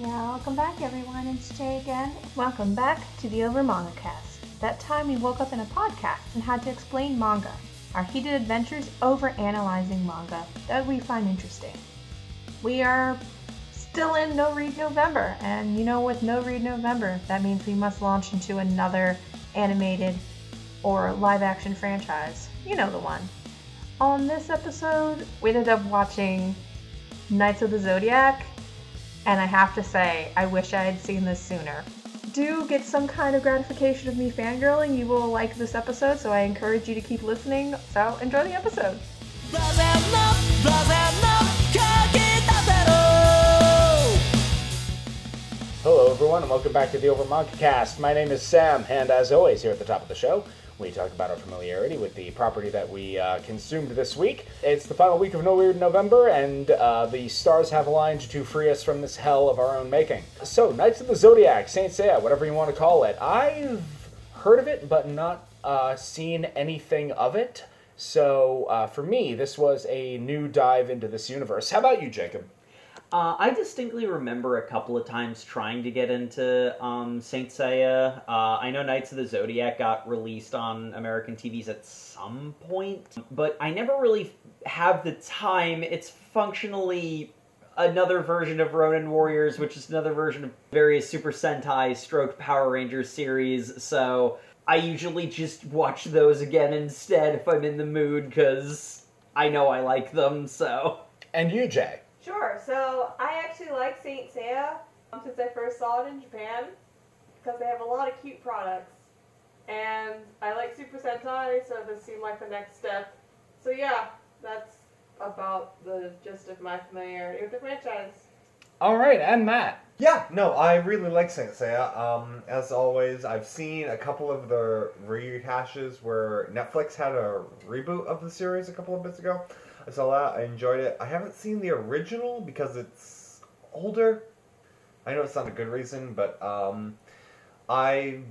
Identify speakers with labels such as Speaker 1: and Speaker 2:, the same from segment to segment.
Speaker 1: Welcome back, everyone. It's Jae again.
Speaker 2: Welcome back to the Over Manga Cast. That time we woke up in a podcast and had to explain manga. Our heated adventures over analyzing manga that we find interesting. We are still in No Read November, and you know, with No Read November, that means we must launch into another animated or live action franchise. You know the one. On this episode, we ended up watching Knights of the Zodiac, and I have to say, I wish I had seen this sooner. Do get some kind of gratification of me fangirling. You will like this episode, so I encourage you to keep listening. So enjoy the episode.
Speaker 3: Hello, everyone, and welcome back to the Over Cast. My name is Sam, and as always, here at the top of the show, we talk about our familiarity with the property that we uh, consumed this week. It's the final week of No Weird November, and uh, the stars have aligned to free us from this hell of our own making. So, Knights of the Zodiac, Saint Seiya, whatever you want to call it. I've heard of it, but not uh, seen anything of it. So, uh, for me, this was a new dive into this universe. How about you, Jacob?
Speaker 4: Uh, I distinctly remember a couple of times trying to get into um, Saint Seiya. Uh, I know Knights of the Zodiac got released on American TVs at some point, but I never really have the time. It's functionally another version of Ronin Warriors, which is another version of various Super Sentai stroke Power Rangers series. So I usually just watch those again instead if I'm in the mood because I know I like them. So.
Speaker 3: And you, Jae?
Speaker 5: Sure. So I actually like Saint Seiya um, since I first saw it in Japan because they have a lot of cute products, and I like Super Sentai, so this seemed like the next step. So yeah, that's about the gist of my familiarity with the franchise.
Speaker 3: All right, and Matt.
Speaker 6: Yeah, no, I really like Saint Seiya. Um, as always, I've seen a couple of the rehashes where Netflix had a reboot of the series a couple of bits ago. Saw that. I enjoyed it. I haven't seen the original because it's older. I know it's not a good reason, but um, I've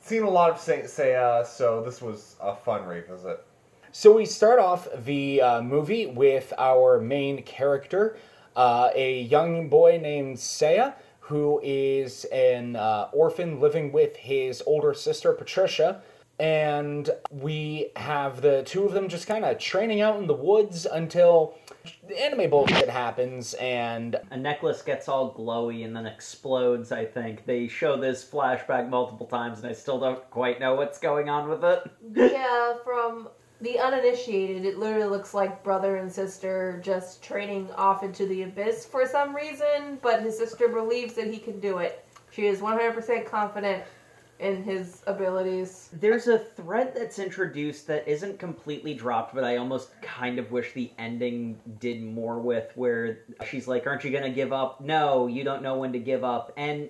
Speaker 6: seen a lot of Saint Seiya, so this was a fun revisit.
Speaker 3: So we start off the uh, movie with our main character, uh, a young boy named Seiya, who is an uh, orphan living with his older sister Patricia. And we have the two of them just kind of training out in the woods until the anime bullshit happens and
Speaker 4: a necklace gets all glowy and then explodes, I think. They show this flashback multiple times and I still don't quite know what's going on with it.
Speaker 5: Yeah, from the uninitiated, it literally looks like brother and sister just training off into the abyss for some reason, but his sister believes that he can do it. She is 100% confident in his abilities.
Speaker 4: There's a thread that's introduced that isn't completely dropped, but I almost kind of wish the ending did more with, where she's like, Aren't you gonna give up? No, you don't know when to give up. And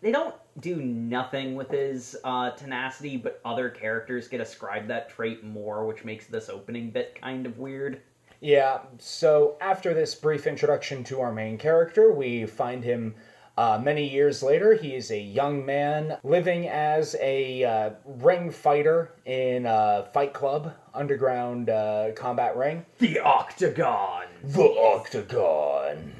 Speaker 4: they don't do nothing with his uh, tenacity, but other characters get ascribed that trait more, which makes this opening bit kind of weird.
Speaker 3: yeah. So after this brief introduction to our main character, we find him uh, many years later. He is a young man living as a uh, ring fighter in a fight club, underground uh, combat ring.
Speaker 4: The Octagon!
Speaker 3: The Octagon.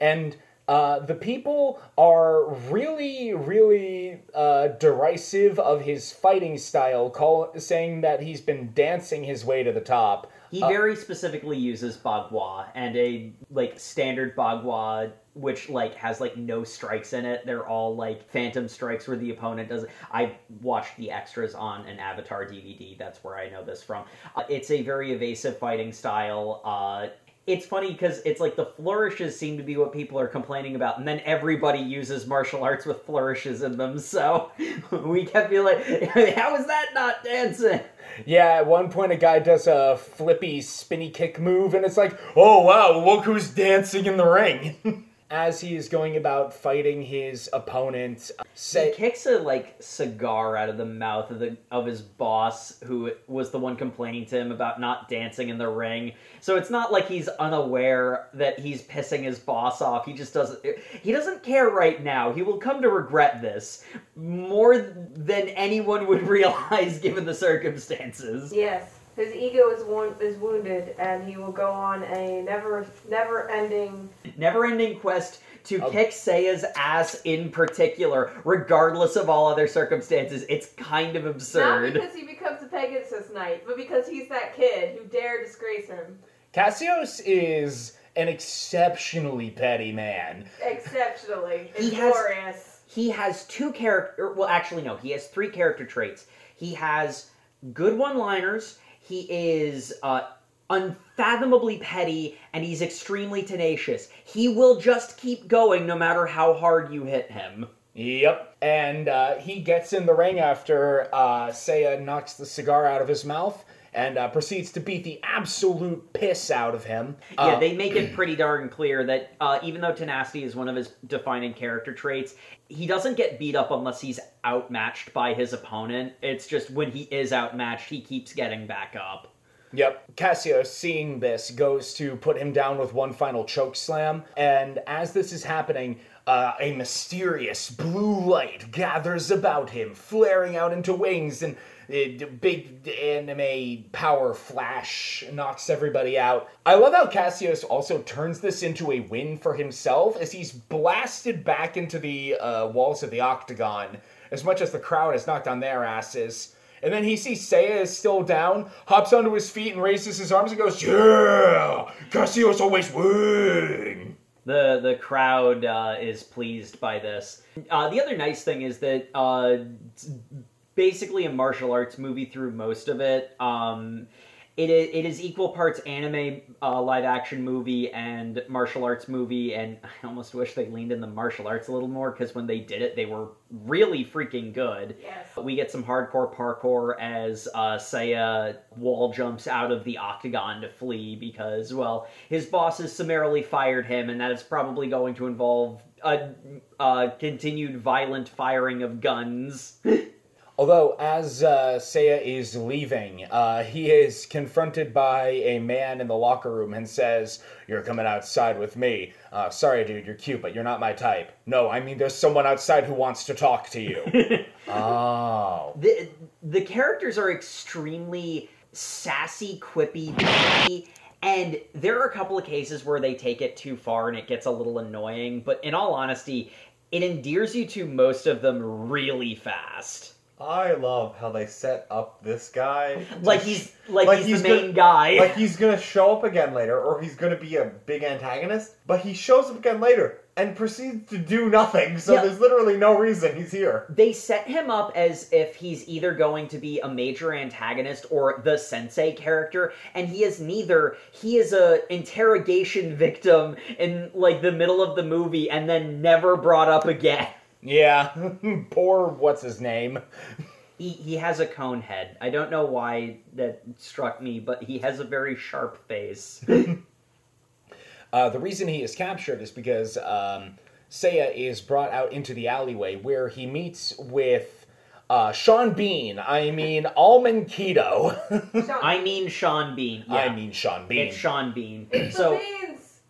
Speaker 3: And uh, the people are really, really uh, derisive of his fighting style, call, saying that he's been dancing his way to the top.
Speaker 4: He
Speaker 3: Uh,
Speaker 4: very specifically uses Bagua and a like standard Bagua which like has like no strikes in it. They're all like phantom strikes where the opponent does I watched the extras on an Avatar DVD. That's where I know this from. Uh, it's a very evasive fighting style. Uh it's funny because it's like the flourishes seem to be what people are complaining about, and then everybody uses martial arts with flourishes in them. So we kept being like, "How is that not dancing?"
Speaker 3: Yeah, at one point a guy does a flippy spinny kick move, and it's like, oh wow, look who's dancing in the ring. As he is going about fighting his opponent,
Speaker 4: He
Speaker 3: say,
Speaker 4: kicks a like cigar out of the mouth of the of his boss, who was the one complaining to him about not dancing in the ring. So it's not like he's unaware that he's pissing his boss off. He just doesn't. He doesn't care right now. He will come to regret this more than anyone would realize, given the circumstances.
Speaker 5: Yes, his ego is wound- is wounded, and he will go on a never never ending.
Speaker 4: Never-ending quest to
Speaker 3: Oh.
Speaker 4: kick Seiya's ass in particular, regardless of all other circumstances. It's kind of absurd.
Speaker 5: Not because he becomes a Pegasus Knight, but because he's that kid who dare disgrace him.
Speaker 3: Cassius is an exceptionally petty man.
Speaker 5: Exceptionally.
Speaker 4: He
Speaker 5: It's
Speaker 4: has- he has two character well actually no he has three character traits he has good one liners he is uh, unfathomably petty and he's extremely tenacious. He will just keep going no matter how hard you hit him.
Speaker 3: Yep. And uh, he gets in the ring after uh, Seiya knocks the cigar out of his mouth and uh, proceeds to beat the absolute piss out of him.
Speaker 4: yeah
Speaker 3: Uh,
Speaker 4: they make it pretty darn clear that uh, even though tenacity is one of his defining character traits he doesn't get beat up unless he's outmatched by his opponent it's just when he is outmatched he keeps getting back up
Speaker 3: Yep. Cassio, seeing this, goes to put him down with one final choke slam, and as this is happening, uh, a mysterious blue light gathers about him, flaring out into wings, and big anime power flash knocks everybody out. I love how Cassius also turns this into a win for himself as he's blasted back into the uh, walls of the octagon, as much as the crowd has knocked on their asses. And then he sees Seiya is still down, hops onto his feet and raises his arms and goes, Yeah! Cassius always win!
Speaker 4: The the crowd uh, is pleased by this. Uh, the other nice thing is that uh, basically a martial arts movie through most of it. Um, it is, it is equal parts anime uh, live action movie and martial arts movie, and I almost wish they leaned in the martial arts a little more because when they did it, they were really freaking good.
Speaker 5: Yes.
Speaker 4: We get some hardcore parkour as uh, Seiya wall jumps out of the octagon to flee because, well, his boss has summarily fired him, and that is probably going to involve a, a continued violent firing of guns.
Speaker 3: Although, as uh, Seiya is leaving, uh, he is confronted by a man in the locker room and says, You're coming outside with me. Uh, sorry, dude, you're cute, but you're not my type. No, I mean, there's someone outside who wants to talk to you. oh.
Speaker 4: the the characters are extremely sassy, quippy, bitchy, and there are a couple of cases where they take it too far and it gets a little annoying. But in all honesty, it endears you to most of them really fast.
Speaker 6: I love how they set up this guy.
Speaker 4: Like he's like,
Speaker 6: Like
Speaker 4: he's,
Speaker 6: he's
Speaker 4: the main
Speaker 6: gonna-
Speaker 4: guy.
Speaker 6: like he's gonna show up again later, or he's gonna be a big antagonist. But he shows up again later and proceeds to do nothing. So
Speaker 4: Yeah.
Speaker 6: there's literally no reason he's here.
Speaker 4: they set him up as if he's either going to be a major antagonist or the sensei character and he is neither he is a interrogation victim in like the middle of the movie and then never brought up again
Speaker 3: Yeah. Poor, what's his name?
Speaker 4: he, he has a cone head i don't know why that struck me but he has a very sharp face
Speaker 3: Uh, the reason he is captured is because um, Seiya is brought out into the alleyway where he meets with uh, Sean Bean. I mean, Almond
Speaker 5: Kido.
Speaker 4: I mean sean bean yeah
Speaker 3: I mean, Sean Bean.
Speaker 4: it's sean bean
Speaker 5: it's
Speaker 4: so
Speaker 5: the beans.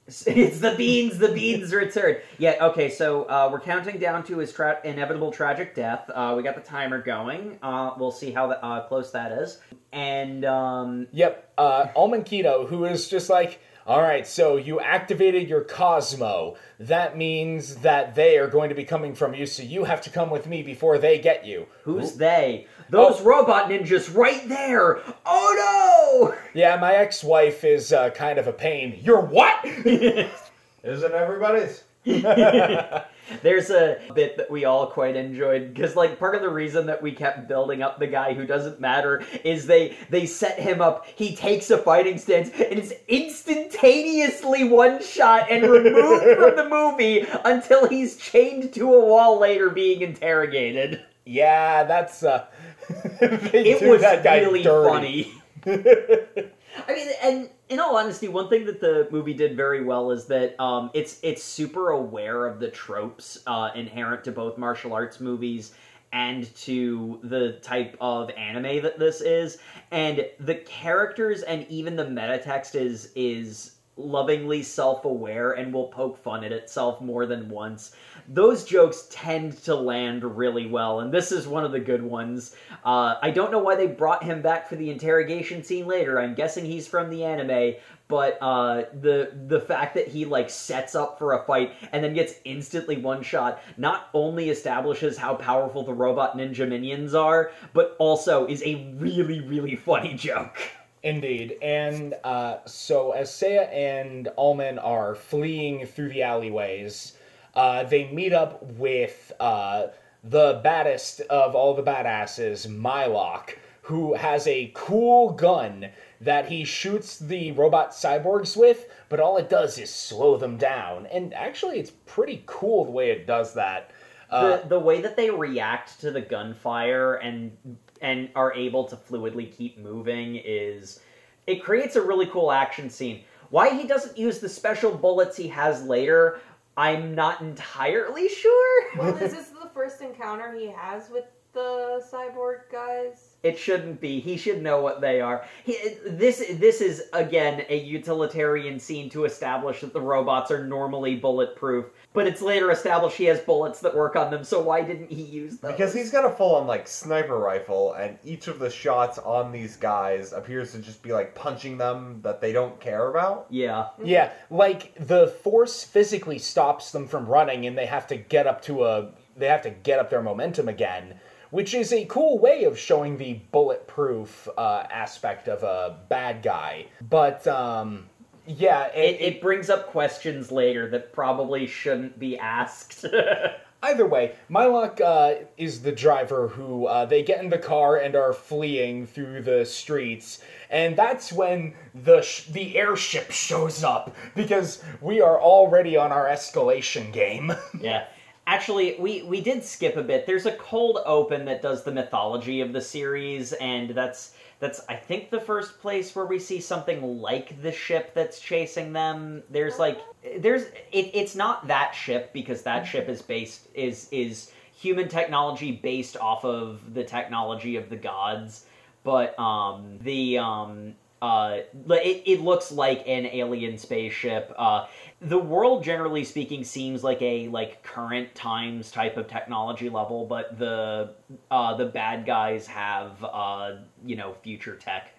Speaker 4: It's the beans. The beans return. Yeah. Okay. So uh, we're counting down to his tra- inevitable tragic death. Uh, we got the timer going. Uh, we'll see how the, uh, close that is. And um,
Speaker 3: Yep, uh, Almond Kido, who is just like, all right, so you activated your Cosmo. That means that they are going to be coming from you, so you have to come with me before they get you.
Speaker 4: who's they? Those robot ninjas right there. Oh no!
Speaker 3: Yeah, my ex-wife is uh, kind of a pain. You're what?
Speaker 4: no!
Speaker 6: Isn't everybody's?
Speaker 4: There's a bit that we all quite enjoyed because, like, part of the reason that we kept building up the guy who doesn't matter is they they set him up. He takes a fighting stance and is instantaneously one shot and removed from the movie until he's chained to a wall later, being interrogated.
Speaker 3: yeah, that's uh.
Speaker 4: It was really
Speaker 3: dirty.
Speaker 4: funny. I mean, and in all honesty, one thing that the movie did very well is that um, it's it's super aware of the tropes uh, inherent to both martial arts movies and to the type of anime that this is, and the characters and even the meta text is is lovingly self-aware and will poke fun at itself more than once. Those jokes tend to land really well and this is one of the good ones. Uh, i don't know why they brought him back for the interrogation scene later. I'm guessing he's from the anime but uh, the the fact that he like sets up for a fight and then gets instantly one shot not only establishes how powerful the robot ninja minions are but also is a really really funny joke
Speaker 3: Indeed. And uh, so, as Seiya and Alman are fleeing through the alleyways, uh, they meet up with uh, the baddest of all the badasses, Mylock, who has a cool gun that he shoots the robot cyborgs with, but all it does is slow them down. And actually, it's pretty cool the way it does that. Uh,
Speaker 4: the the way that they react to the gunfire and and are able to fluidly keep moving is it creates a really cool action scene. Why he doesn't use the special bullets he has later, I'm not entirely sure.
Speaker 5: Well, this is the first encounter he has with the cyborg guys?
Speaker 4: It shouldn't be. He should know what they are. He, this this is again a utilitarian scene to establish that the robots are normally bulletproof, but it's later established he has bullets that work on them. So why didn't he use them?
Speaker 6: Because he's got a full on like sniper rifle, and each of the shots on these guys appears to just be like punching them that they don't care about.
Speaker 4: yeah.
Speaker 3: Yeah, like the force physically stops them from running, and they have to get up to a they have to get up their momentum again, which is a cool way of showing the bulletproof uh, aspect of a bad guy. But um, yeah,
Speaker 4: It, it brings up questions later that probably shouldn't be asked.
Speaker 3: Either way, Mylock uh, is the driver who uh, they get in the car and are fleeing through the streets, and that's when the sh- the airship shows up because we are already on our escalation game.
Speaker 4: Yeah. Actually, we, we did skip a bit. There's a cold open that does the mythology of the series, and that's that's I think the first place where we see something like the ship that's chasing them. There's like there's it, it's not that ship because that ship is based is is human technology based off of the technology of the gods, but um the um uh, it, it looks like an alien spaceship. Uh, the world, generally speaking, seems like a like current times type of technology level, but the uh, the bad guys have uh, you know future tech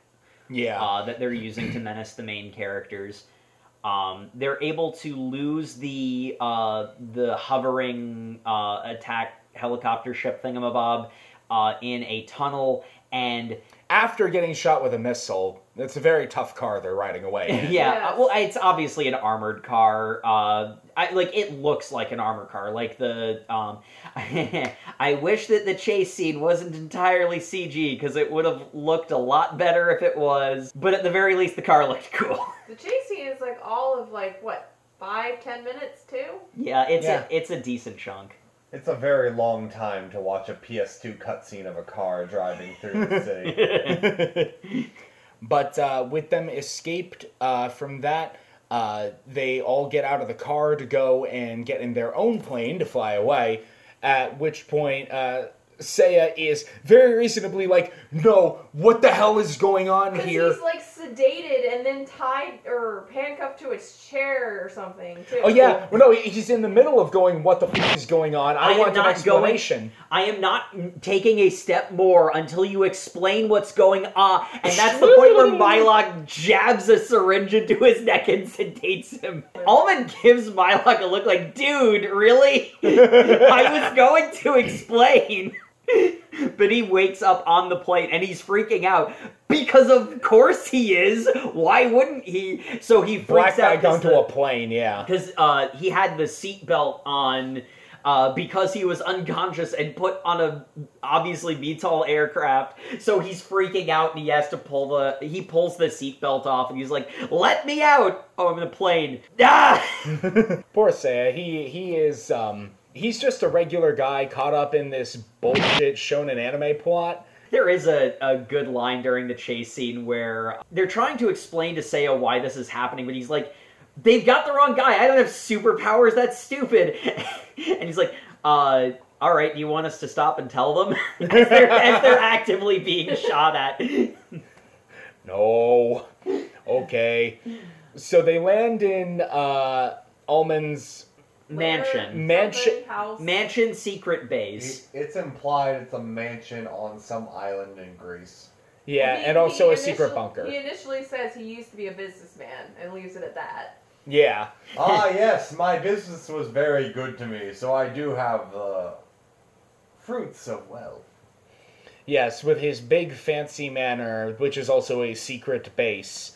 Speaker 3: yeah.
Speaker 4: uh, that they're using to menace the main characters. Um, they're able to lose the uh, the hovering uh, attack helicopter ship thingamabob uh, in a tunnel, and
Speaker 3: After getting shot with a missile, it's a very tough car they're riding away. in.
Speaker 4: yeah,
Speaker 5: Yes.
Speaker 4: uh, well, it's obviously an armored car. Uh, I like it looks like an armored car. Like the um, I wish that the chase scene wasn't entirely CG because it would have looked a lot better if it was. But at the very least, the car looked cool.
Speaker 5: The chase scene is like all of like what five ten minutes too.
Speaker 4: yeah, it's
Speaker 3: Yeah.
Speaker 4: a it's a decent chunk.
Speaker 6: It's a very long time to watch a PS2 cutscene of a car driving through the city.
Speaker 3: but uh, with them escaped uh, from that, uh, they all get out of the car to go and get in their own plane to fly away. At which point, uh, Seiya is very reasonably like, "No, what the hell is going on
Speaker 5: Because
Speaker 3: here?"
Speaker 5: he's like sedated and then tied or handcuffed to his chair or something too.
Speaker 3: Oh yeah, well, no, he's in the middle of going. What the fuck is going on? I,
Speaker 4: I
Speaker 3: want an
Speaker 4: not going-
Speaker 3: explanation.
Speaker 4: I am not taking a step more until you explain what's going on. And that's the point where Mylock jabs a syringe into his neck and sedates him. Almond gives Mylock a look like, dude, really? I was going to explain. But he wakes up on the plane and he's freaking out because of course he is. Why wouldn't he? So he freaks
Speaker 3: Black
Speaker 4: out
Speaker 3: guy gone
Speaker 4: 'cause
Speaker 3: to
Speaker 4: the-
Speaker 3: a plane. Yeah.
Speaker 4: because uh, he had the seatbelt on uh, because he was unconscious and put on a obviously VTOL aircraft. So he's freaking out and he has to pull the he pulls the seatbelt off and he's like, "Let me out!" Oh, I'm in a plane. Ah!
Speaker 3: Poor Seiya. He he is um he's just a regular guy caught up in this bullshit shonen anime plot.
Speaker 4: There is a, a good line during the chase scene where they're trying to explain to Seiya why this is happening, but he's like, they've got the wrong guy. I don't have superpowers. That's stupid. and he's like, uh, all right, do you want us to stop and tell them? as, they're, as they're actively being shot at.
Speaker 3: No. Okay. So they land in uh, Almond's.
Speaker 4: Mansion.
Speaker 3: Mansion-
Speaker 5: House.
Speaker 4: Mansion secret base.
Speaker 6: It's implied it's a mansion on some island in Greece.
Speaker 3: Yeah,
Speaker 5: He-
Speaker 3: and also a secret bunker.
Speaker 5: He initially says he used to be a businessman and leaves it at that.
Speaker 3: Yeah.
Speaker 6: ah, yes, my business was very good to me, so I do have the fruits of wealth.
Speaker 3: Yes, with his big fancy manor, which is also a secret base.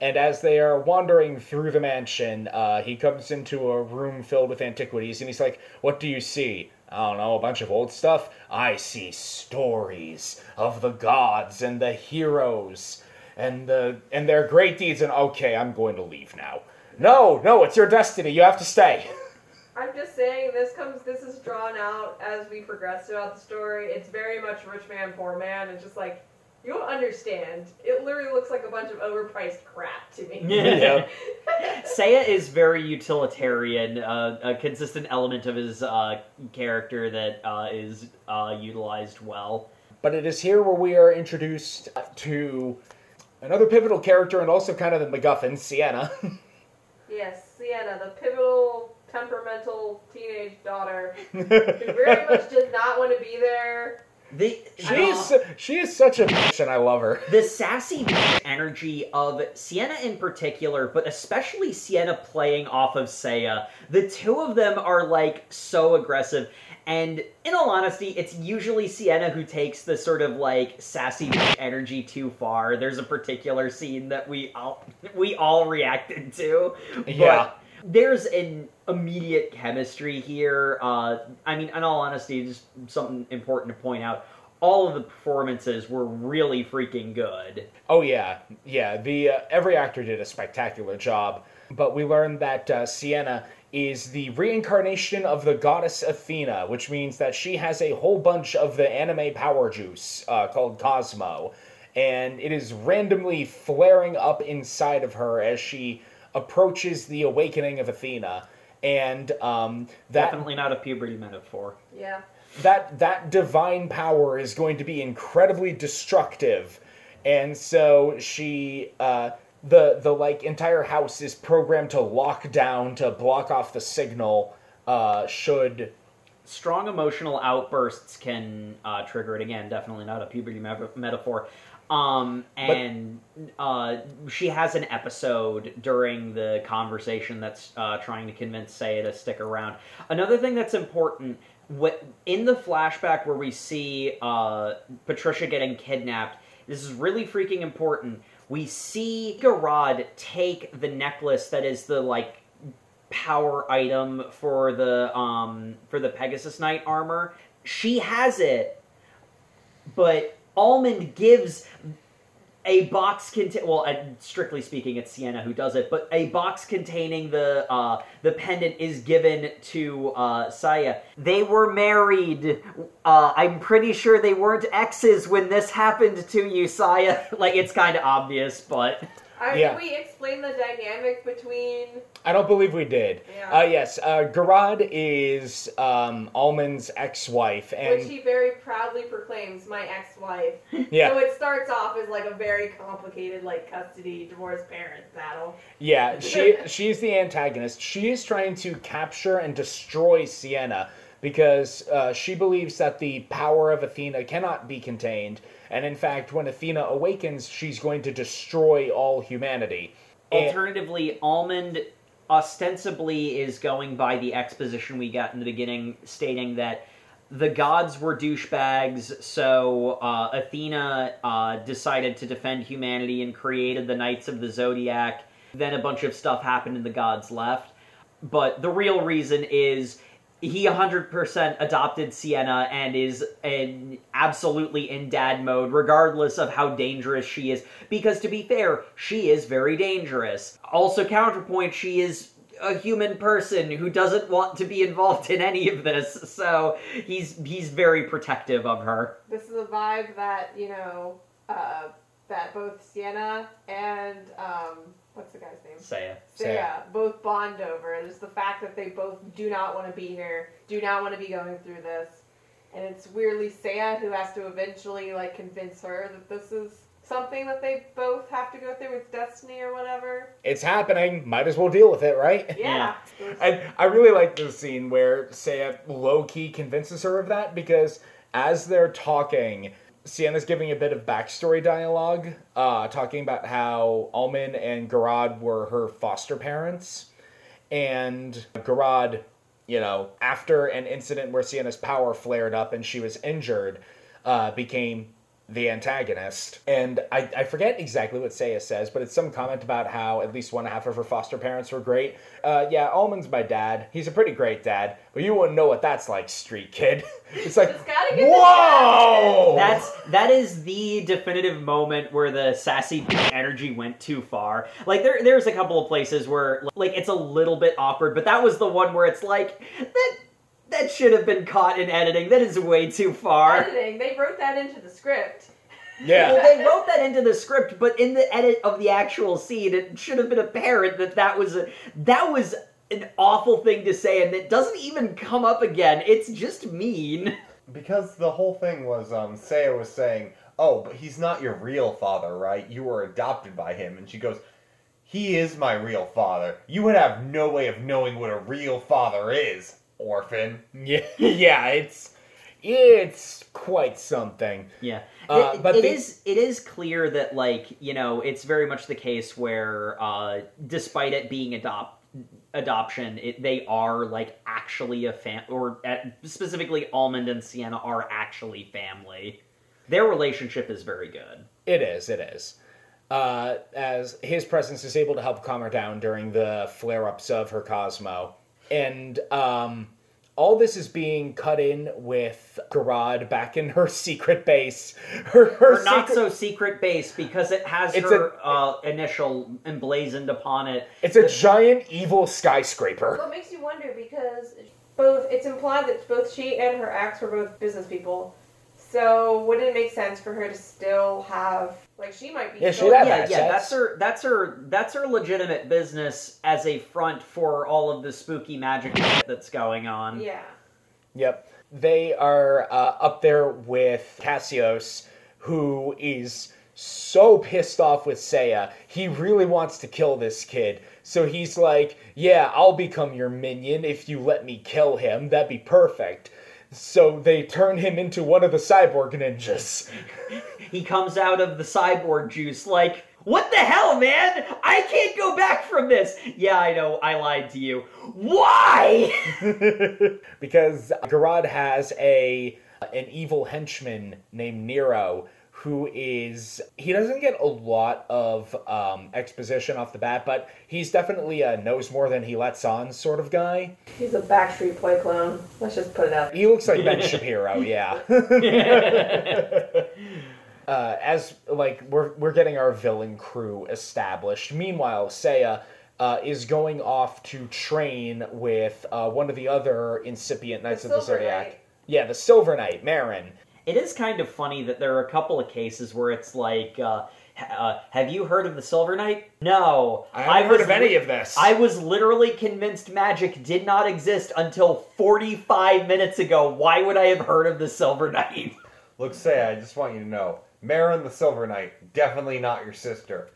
Speaker 3: And as they are wandering through the mansion, uh, he comes into a room filled with antiquities, and he's like, "What do you see?" I don't know, a bunch of old stuff. I see stories of the gods and the heroes and the and their great deeds. And okay, I'm going to leave now. No, no, it's your destiny. You have to stay.
Speaker 5: I'm just saying this comes this is drawn out as we progress throughout the story. It's very much rich man, poor man. It's just like you don't understand. It literally looks like a bunch of overpriced crap to me.
Speaker 3: Yeah.
Speaker 4: Seiya is very utilitarian, uh, a consistent element of his uh, character that uh, is uh, utilized well.
Speaker 3: But it is here where we are introduced to another pivotal character and also kind of the MacGuffin, Sienna.
Speaker 5: yes, Sienna, the pivotal, temperamental teenage daughter who very much does not want to be there.
Speaker 4: The,
Speaker 3: she is she is such a bitch, and I love her.
Speaker 4: the sassy bitch energy of Sienna in particular, but especially Sienna playing off of Seiya, the two of them are like so aggressive. And in all honesty, it's usually Sienna who takes the sort of like sassy bitch energy too far. There's a particular scene that we all we all reacted to.
Speaker 3: Yeah.
Speaker 4: But there's an immediate chemistry here. Uh, I mean, in all honesty, just something important to point out. All of the performances were really freaking good.
Speaker 3: Oh yeah, yeah. The uh, every actor did a spectacular job. But we learned that uh, Sienna is the reincarnation of the goddess Athena, which means that she has a whole bunch of the anime power juice uh, called Cosmo, and it is randomly flaring up inside of her as she approaches the awakening of Athena. And um, that
Speaker 4: Definitely not a puberty metaphor.
Speaker 5: Yeah.
Speaker 3: that that divine power is going to be incredibly destructive and so she uh the the like entire house is programmed to lock down to block off the signal uh should
Speaker 4: Strong emotional outbursts can uh, trigger it again. Definitely not a puberty me- metaphor. Um, and uh, she has an episode during the conversation that's uh, trying to convince Seiya to stick around. Another thing that's important what in the flashback where we see uh, Patricia getting kidnapped, this is really freaking important. We see Guraad take the necklace that is the like power item for the um for the Pegasus Knight armor. She has it, but Almond gives a box contain well uh, strictly speaking it's sienna who does it but a box containing the uh, the pendant is given to uh, Seiya. They were married. Uh, i'm pretty sure they weren't exes when this happened to you Seiya. Like it's kind of obvious but
Speaker 5: I
Speaker 3: Yeah.
Speaker 5: Did we explain the dynamic between?
Speaker 3: i don't believe we did
Speaker 5: Yeah.
Speaker 3: uh yes uh guraad is um almond's ex-wife and
Speaker 5: which he very proudly proclaims my ex-wife.
Speaker 3: yeah
Speaker 5: So it starts off as like a very complicated like custody divorce parent battle.
Speaker 3: Yeah, she she's the antagonist. She is trying to capture and destroy Sienna because uh, she believes that the power of Athena cannot be contained, and in fact, when Athena awakens, she's going to destroy all humanity.
Speaker 4: Alternatively, Almond ostensibly is going by the exposition we got in the beginning, stating that the gods were douchebags, so uh, Athena uh, decided to defend humanity and created the Knights of the Zodiac. Then a bunch of stuff happened and the gods left. But the real reason is he 100% adopted Sienna and is in, absolutely in dad mode, regardless of how dangerous she is. Because to be fair, she is very dangerous. Also, counterpoint, she is a human person who doesn't want to be involved in any of this, so he's he's very protective of her.
Speaker 5: This is a vibe that you know uh, that both Sienna and um, what's the guy's name?
Speaker 4: Seiya.
Speaker 5: Sarah both bond over. There's the fact that they both do not want to be here, do not want to be going through this, and it's weirdly Seiya who has to eventually like convince her that this is something that they both have to go through with destiny or whatever.
Speaker 3: It's happening. Might as well deal with it, right?
Speaker 5: Yeah.
Speaker 3: And I really like the scene where Seiya low key convinces her of that because as they're talking, Sienna's giving a bit of backstory dialogue, uh, talking about how Alman and Guraad were her foster parents. And Guraad, you know, after an incident where Sienna's power flared up and she was injured, uh, became the antagonist. And I, I forget exactly what Seiya says, but it's some comment about how at least one half of her foster parents were great. Uh, yeah, Alman's my dad. He's a pretty great dad, but you wouldn't know what that's like, street kid. It's like,
Speaker 5: gotta get
Speaker 3: whoa!
Speaker 4: That's that is the definitive moment where the sassy energy went too far. Like there there's a couple of places where like it's a little bit awkward, but that was the one where it's like that that should have been caught in editing. That is way too far.
Speaker 5: Editing. They wrote that into the script.
Speaker 3: yeah.
Speaker 4: Well, they wrote that into the script, but in the edit of the actual scene, it should have been apparent that that was a, that was an awful thing to say, and it doesn't even come up again. It's just mean.
Speaker 6: Because the whole thing was, um, Seiya was saying, "Oh, but he's not your real father, right? You were adopted by him." And she goes, "He is my real father. You would have no way of knowing what a real father is, orphan."
Speaker 3: Yeah, yeah, it's it's quite something.
Speaker 4: Yeah,
Speaker 3: Uh,
Speaker 4: it,
Speaker 3: but
Speaker 4: it
Speaker 3: the-
Speaker 4: is- It is clear that, like, you know, it's very much the case where, uh, despite it being adopt adoption, it, they are like actually a fam, or uh, specifically Almond and Sienna are actually family. Their relationship is very good.
Speaker 3: It is, it is. Uh, as his presence is able to help calm her down during the flare ups of her Cosmo. And um, all this is being cut in with Guraad back in her secret base. Her, her
Speaker 4: Her not
Speaker 3: secret-
Speaker 4: so secret base because it has
Speaker 3: It's
Speaker 4: her uh, initial emblazoned upon it.
Speaker 3: It's a giant evil skyscraper.
Speaker 5: What makes you wonder because both it's implied that both she and her ex were both business people. So wouldn't it make sense for her to still have like she might be
Speaker 3: Yeah, she that
Speaker 4: yeah, yeah,
Speaker 3: sense.
Speaker 4: that's her. That's her. That's her legitimate business as a front for all of the spooky magic that's going on.
Speaker 5: Yeah.
Speaker 3: Yep. They are uh, up there with Cassios, who is so pissed off with Seiya. He really wants to kill this kid. So he's like, Yeah, I'll become your minion if you let me kill him. That'd be perfect. So they turn him into one of the cyborg ninjas.
Speaker 4: He comes out of the cyborg juice like, "What the hell, man? I can't go back from this." Yeah, I know. I lied to you. Why?
Speaker 3: because Guraad has a an evil henchman named Nero who is he doesn't get a lot of um, exposition off the bat, but he's definitely a knows more than he lets on sort of guy.
Speaker 5: He's a Backstreet Boy clone. Let's just put it out.
Speaker 3: He looks like Ben Shapiro, yeah. uh, as like we're we're getting our villain crew established. Meanwhile, Seiya uh, is going off to train with uh, one of the other incipient Knights of the Zodiac.
Speaker 5: Knight.
Speaker 3: Yeah, the Silver Knight, Marin.
Speaker 4: It is kind of funny that there are a couple of cases where it's like, uh, uh, "Have you heard of the Silver Knight?" No,
Speaker 3: I haven't heard of any
Speaker 4: li-
Speaker 3: of this.
Speaker 4: I was literally convinced magic did not exist until 45 minutes ago. Why would I have heard of the Silver Knight?
Speaker 6: Look, Seiya, I just want you to know, Marin the Silver Knight, definitely not your sister.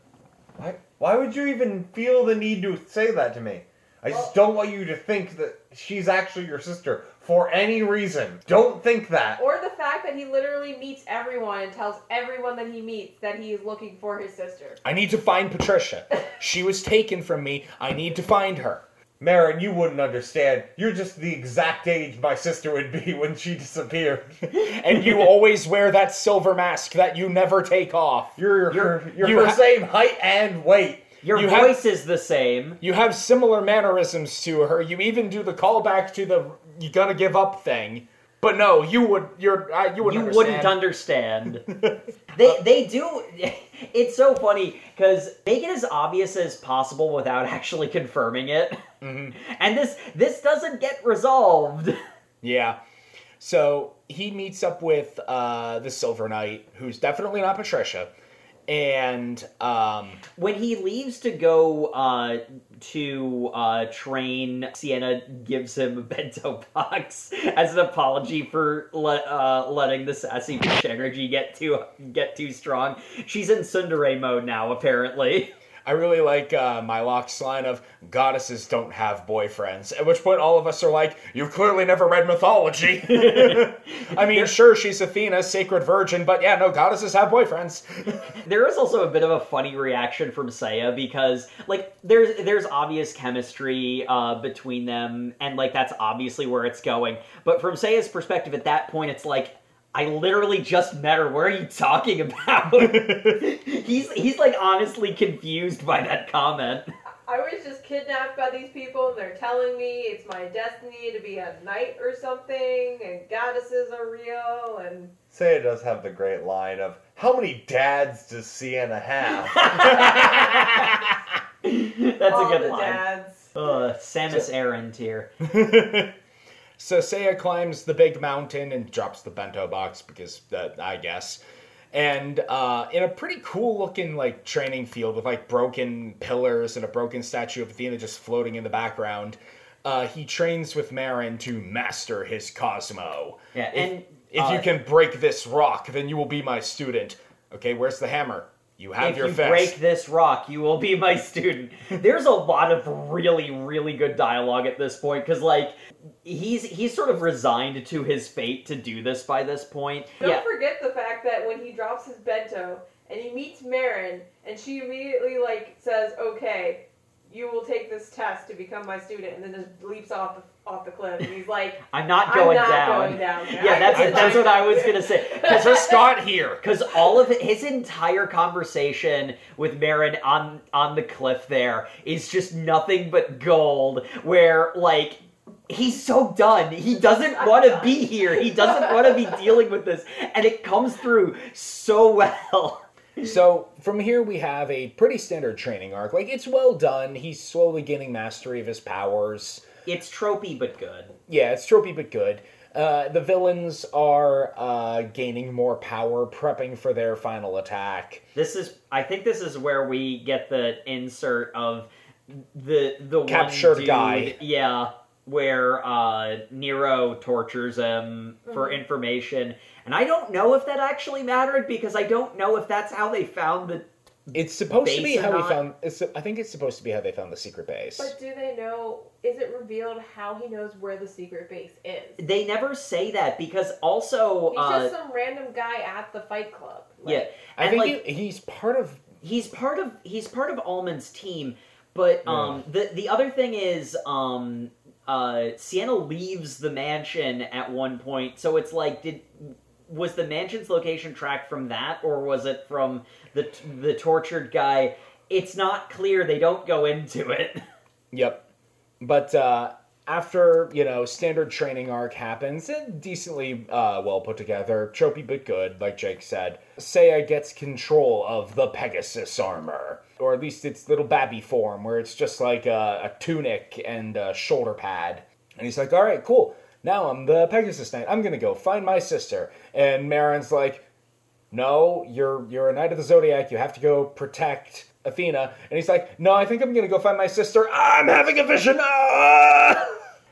Speaker 6: Why? Why would you even feel the need to say that to me? I just don't want you to think that she's actually your sister for any reason. Don't think that.
Speaker 5: Or the fact that he literally meets everyone and tells everyone that he meets that he is looking for his sister.
Speaker 3: I need to find Patricia. she was taken from me. I need to find her.
Speaker 6: Marin, you wouldn't understand. You're just the exact age my sister would be when she disappeared.
Speaker 3: And you always wear that silver mask that you never take off.
Speaker 6: You're
Speaker 4: You're-
Speaker 6: you're
Speaker 3: you
Speaker 6: her
Speaker 3: ha-
Speaker 6: same height and weight.
Speaker 4: Your
Speaker 3: You have-
Speaker 4: voice is the same.
Speaker 3: You have similar mannerisms to her. You even do the callback to the "you gonna give up" thing. But no, you would. You're. Uh, you wouldn't.
Speaker 4: you wouldn't
Speaker 3: understand.
Speaker 4: understand. they they do. It's so funny because make it as obvious as possible without actually confirming it.
Speaker 3: Mhm.
Speaker 4: And this this doesn't get resolved.
Speaker 3: Yeah. So he meets up with uh, the Silver Knight, who's definitely not Patricia, and um,
Speaker 4: When he leaves to go uh, to uh, train, Sienna gives him a bento box as an apology for le- uh, letting the sassy bitch energy get too get too strong. She's in tsundere mode now, apparently.
Speaker 3: I really like uh, Mylock's line of "goddesses don't have boyfriends." At which point, all of us are like, "You've clearly never read mythology." I mean, sure, she's Athena, sacred virgin, but yeah, no, goddesses have boyfriends.
Speaker 4: There is also a bit of a funny reaction from Seiya because, like, there's there's obvious chemistry uh, between them, and like that's obviously where it's going. But from Seiya's perspective, at that point, it's like. I literally just met her. What are you talking about? he's he's like honestly confused by that comment.
Speaker 5: I was just kidnapped by these people, and they're telling me it's my destiny to be a knight or something, and goddesses are real, and
Speaker 6: Seiya does have the great line of, "How many dads does Sienna have?"
Speaker 4: That's
Speaker 5: all
Speaker 4: a good
Speaker 5: the
Speaker 4: line.
Speaker 5: dads.
Speaker 4: Uh, Samus Aran tier.
Speaker 3: So Seiya climbs the big mountain and drops the bento box because that I guess. And uh, in a pretty cool looking like training field with like broken pillars and a broken statue of Athena just floating in the background, uh, he trains with Marin to master his Cosmo.
Speaker 4: Yeah,
Speaker 3: If-
Speaker 4: and
Speaker 3: if
Speaker 4: uh,
Speaker 3: you can break this rock, then you will be my student. Okay, where's the hammer? You have
Speaker 4: if
Speaker 3: your
Speaker 4: you
Speaker 3: fist.
Speaker 4: break this rock, you will be my student. There's a lot of really, really good dialogue at this point because, like, he's he's sort of resigned to his fate to do this by this point.
Speaker 5: Don't
Speaker 4: yeah,
Speaker 5: forget the fact that when he drops his bento and he meets Marin, and she immediately like says, "Okay, you will take this test to become my student," and then just leaps off the off the cliff. And he's like,
Speaker 4: I'm not
Speaker 5: "I'm
Speaker 4: going
Speaker 5: not
Speaker 4: down.
Speaker 5: going down."
Speaker 4: Yeah, that's
Speaker 5: I-
Speaker 4: that's what I was gonna say.
Speaker 3: I just got here.
Speaker 4: Because all of his entire conversation with Marin on on the cliff there is just nothing but gold. Where like he's so done. He doesn't want to be here. He doesn't want to be dealing with this, and it comes through so well.
Speaker 3: So from here we have a pretty standard training arc. Like it's well done. He's slowly gaining mastery of his powers.
Speaker 4: It's tropey but good.
Speaker 3: Yeah, it's tropey but good. Uh, the villains are uh, gaining more power, prepping for their final attack.
Speaker 4: This is, I think, this is where we get the insert of the the
Speaker 3: Captured
Speaker 4: one dude,
Speaker 3: guy.
Speaker 4: Yeah, where uh, Nero tortures him for
Speaker 5: Mhm.
Speaker 4: information, and I don't know if that actually mattered because I don't know if that's how they found the.
Speaker 3: It's supposed to be
Speaker 4: Base or
Speaker 3: how we found. It's, I think it's supposed to be how they found the secret base.
Speaker 5: But do they know? Is it revealed how he knows where the secret base is?
Speaker 4: They never say that because also
Speaker 5: He's
Speaker 4: uh,
Speaker 5: just some random guy at the Fight Club. Like,
Speaker 4: yeah,
Speaker 3: I think
Speaker 4: like,
Speaker 3: he, he's part of.
Speaker 4: he's part of he's part of Almond's team, but um the the other thing is um uh Sienna leaves the mansion at one point, so it's like did was the mansion's location tracked from that or was it from the the tortured guy? It's not clear. They don't go into it.
Speaker 3: Yep. But uh, after you know, standard training arc happens, and decently uh, well put together, tropey but good, like Jake said. Seiya gets control of the Pegasus armor, or at least its little babby form, where it's just like a, a tunic and a shoulder pad. And he's like, "All right, cool. Now I'm the Pegasus Knight. I'm gonna go find my sister." And Marin's like, no, you're you're a knight of the zodiac. You have to go protect Athena. And he's like, no, I think I'm gonna go find my sister. I'm having a vision. Ah!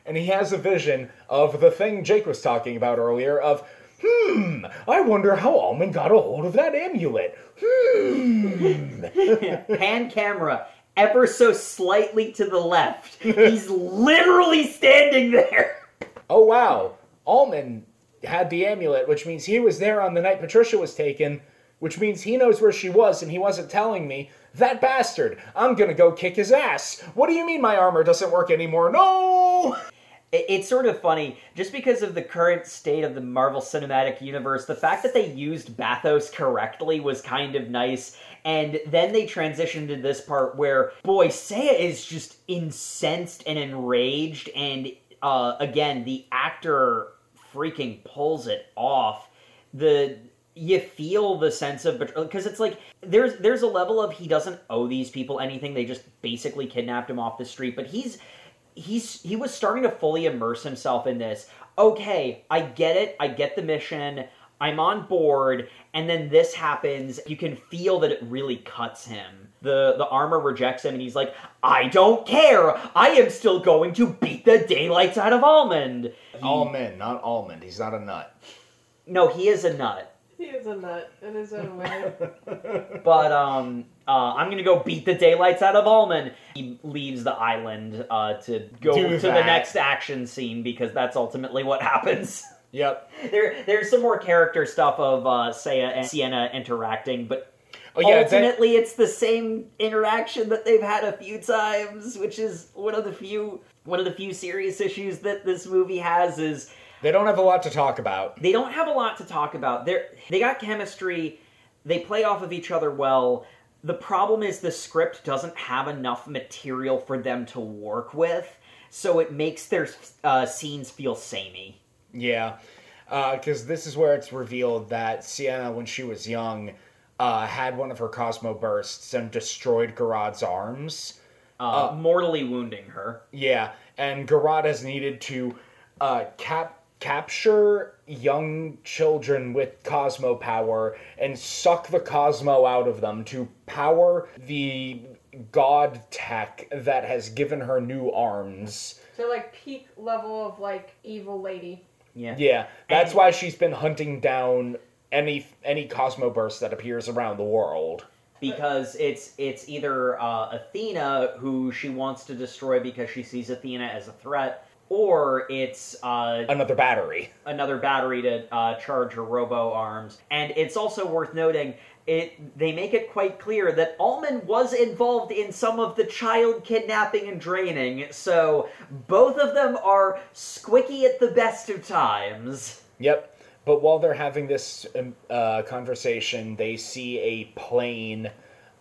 Speaker 3: And he has a vision of the thing Jake was talking about earlier. Of hmm, I wonder how Almond got a hold of that amulet. Hmm.
Speaker 4: Pan camera ever so slightly to the left. He's literally standing there.
Speaker 3: Oh wow, Almond had the amulet, which means he was there on the night Patricia was taken. Which means he knows where she was and he wasn't telling me. That bastard! I'm gonna go kick his ass! What do you mean my armor doesn't work anymore? No!
Speaker 4: It's sort of funny, just because of the current state of the Marvel Cinematic Universe, the fact that they used Bathos correctly was kind of nice. And then they transitioned to this part where, boy, Seiya is just incensed and enraged. And uh, again, the actor freaking pulls it off. The you feel the sense of because it's like there's there's a level of he doesn't owe these people anything. They just basically kidnapped him off the street, but he's he's he was starting to fully immerse himself in this. Okay, I get it. I get the mission. I'm on board, and then this happens. You can feel that it really cuts him. The the armor rejects him, and he's like, "I don't care. I am still going to beat the daylights out of Almond." He-
Speaker 3: Almond, not almond. He's not a nut.
Speaker 4: No, he is a nut.
Speaker 5: He is a nut in his own way.
Speaker 4: But um, uh, I'm gonna go beat the daylights out of Almond. He leaves the island uh, to go
Speaker 3: Do
Speaker 4: to the next action scene because that's ultimately what happens.
Speaker 3: Yep.
Speaker 4: there, there's some more character stuff of uh, Seiya and Sienna interacting, but
Speaker 3: Oh yeah. that-
Speaker 4: ultimately it's the same interaction that they've had a few times, which is one of the few one of the few serious issues that this movie has is
Speaker 3: they don't have a lot to talk about.
Speaker 4: they don't have a lot to talk about. They they got chemistry. They play off of each other well. The problem is the script doesn't have enough material for them to work with, so it makes their uh, scenes feel samey.
Speaker 3: Yeah, because this is where it's revealed that Sienna, when she was young, uh, had one of her Cosmo bursts and destroyed Guraad's arms.
Speaker 4: Uh, mortally wounding her.
Speaker 3: Yeah, and Guraad has needed to uh, cap capture young children with Cosmo power and suck the Cosmo out of them to power the god tech that has given her new arms.
Speaker 5: so like peak level of like evil lady.
Speaker 4: Yeah.
Speaker 3: Yeah, that's
Speaker 4: And-
Speaker 3: why she's been hunting down any any Cosmo burst that appears around the world.
Speaker 4: because it's it's either uh, Athena who she wants to destroy because she sees Athena as a threat, or it's uh,
Speaker 3: Another battery.
Speaker 4: another battery to uh, charge her robo arms. And it's also worth noting it they make it quite clear that Alman was involved in some of the child kidnapping and draining, so both of them are squicky at the best of times.
Speaker 3: Yep. But while they're having this um, uh, conversation, they see a plane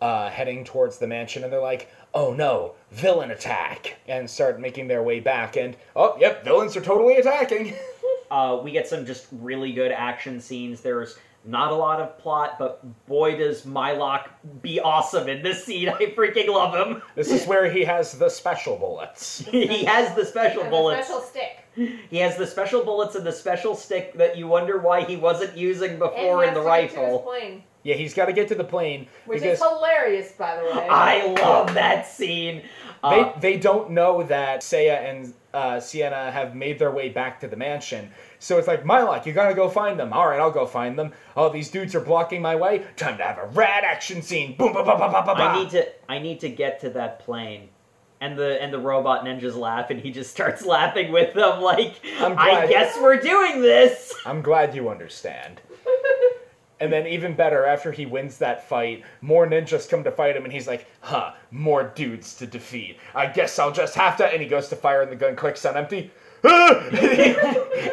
Speaker 3: uh, heading towards the mansion, and they're like, "Oh no, villain attack!" and start making their way back. And oh, yep, villains are totally attacking.
Speaker 4: Uh, we get some just really good action scenes. There's not a lot of plot, but boy does Mylock be awesome in this scene. I freaking love him.
Speaker 3: this is where he has the special bullets.
Speaker 4: he has the special
Speaker 5: And
Speaker 4: bullets.
Speaker 5: special stick.
Speaker 4: He has the special bullets and the special stick that you wonder why he wasn't using
Speaker 5: And
Speaker 4: before
Speaker 5: he
Speaker 4: in
Speaker 5: has
Speaker 4: the
Speaker 5: to get to his
Speaker 4: rifle.
Speaker 5: plane,
Speaker 3: Yeah, he's got to get to the plane
Speaker 5: which
Speaker 3: because
Speaker 5: is hilarious, by the way.
Speaker 4: I love that scene. Uh,
Speaker 3: they they don't know that Seiya and uh, Sienna have made their way back to the mansion. So it's like, Mylock, you gotta go find them. All right, I'll go find them. Oh, these dudes are blocking my way. Time to have a rad action scene. Boom, ba, ba, ba, ba, ba, ba.
Speaker 4: I need to I need to get to that plane. And the and the robot ninjas laugh and he just starts laughing with them like I guess we're doing this.
Speaker 3: I'm glad you understand. And then even better, after he wins that fight, more ninjas come to fight him, and he's like, "Huh, more dudes to defeat. I guess I'll just have to." And he goes to fire, and the gun clicks on empty.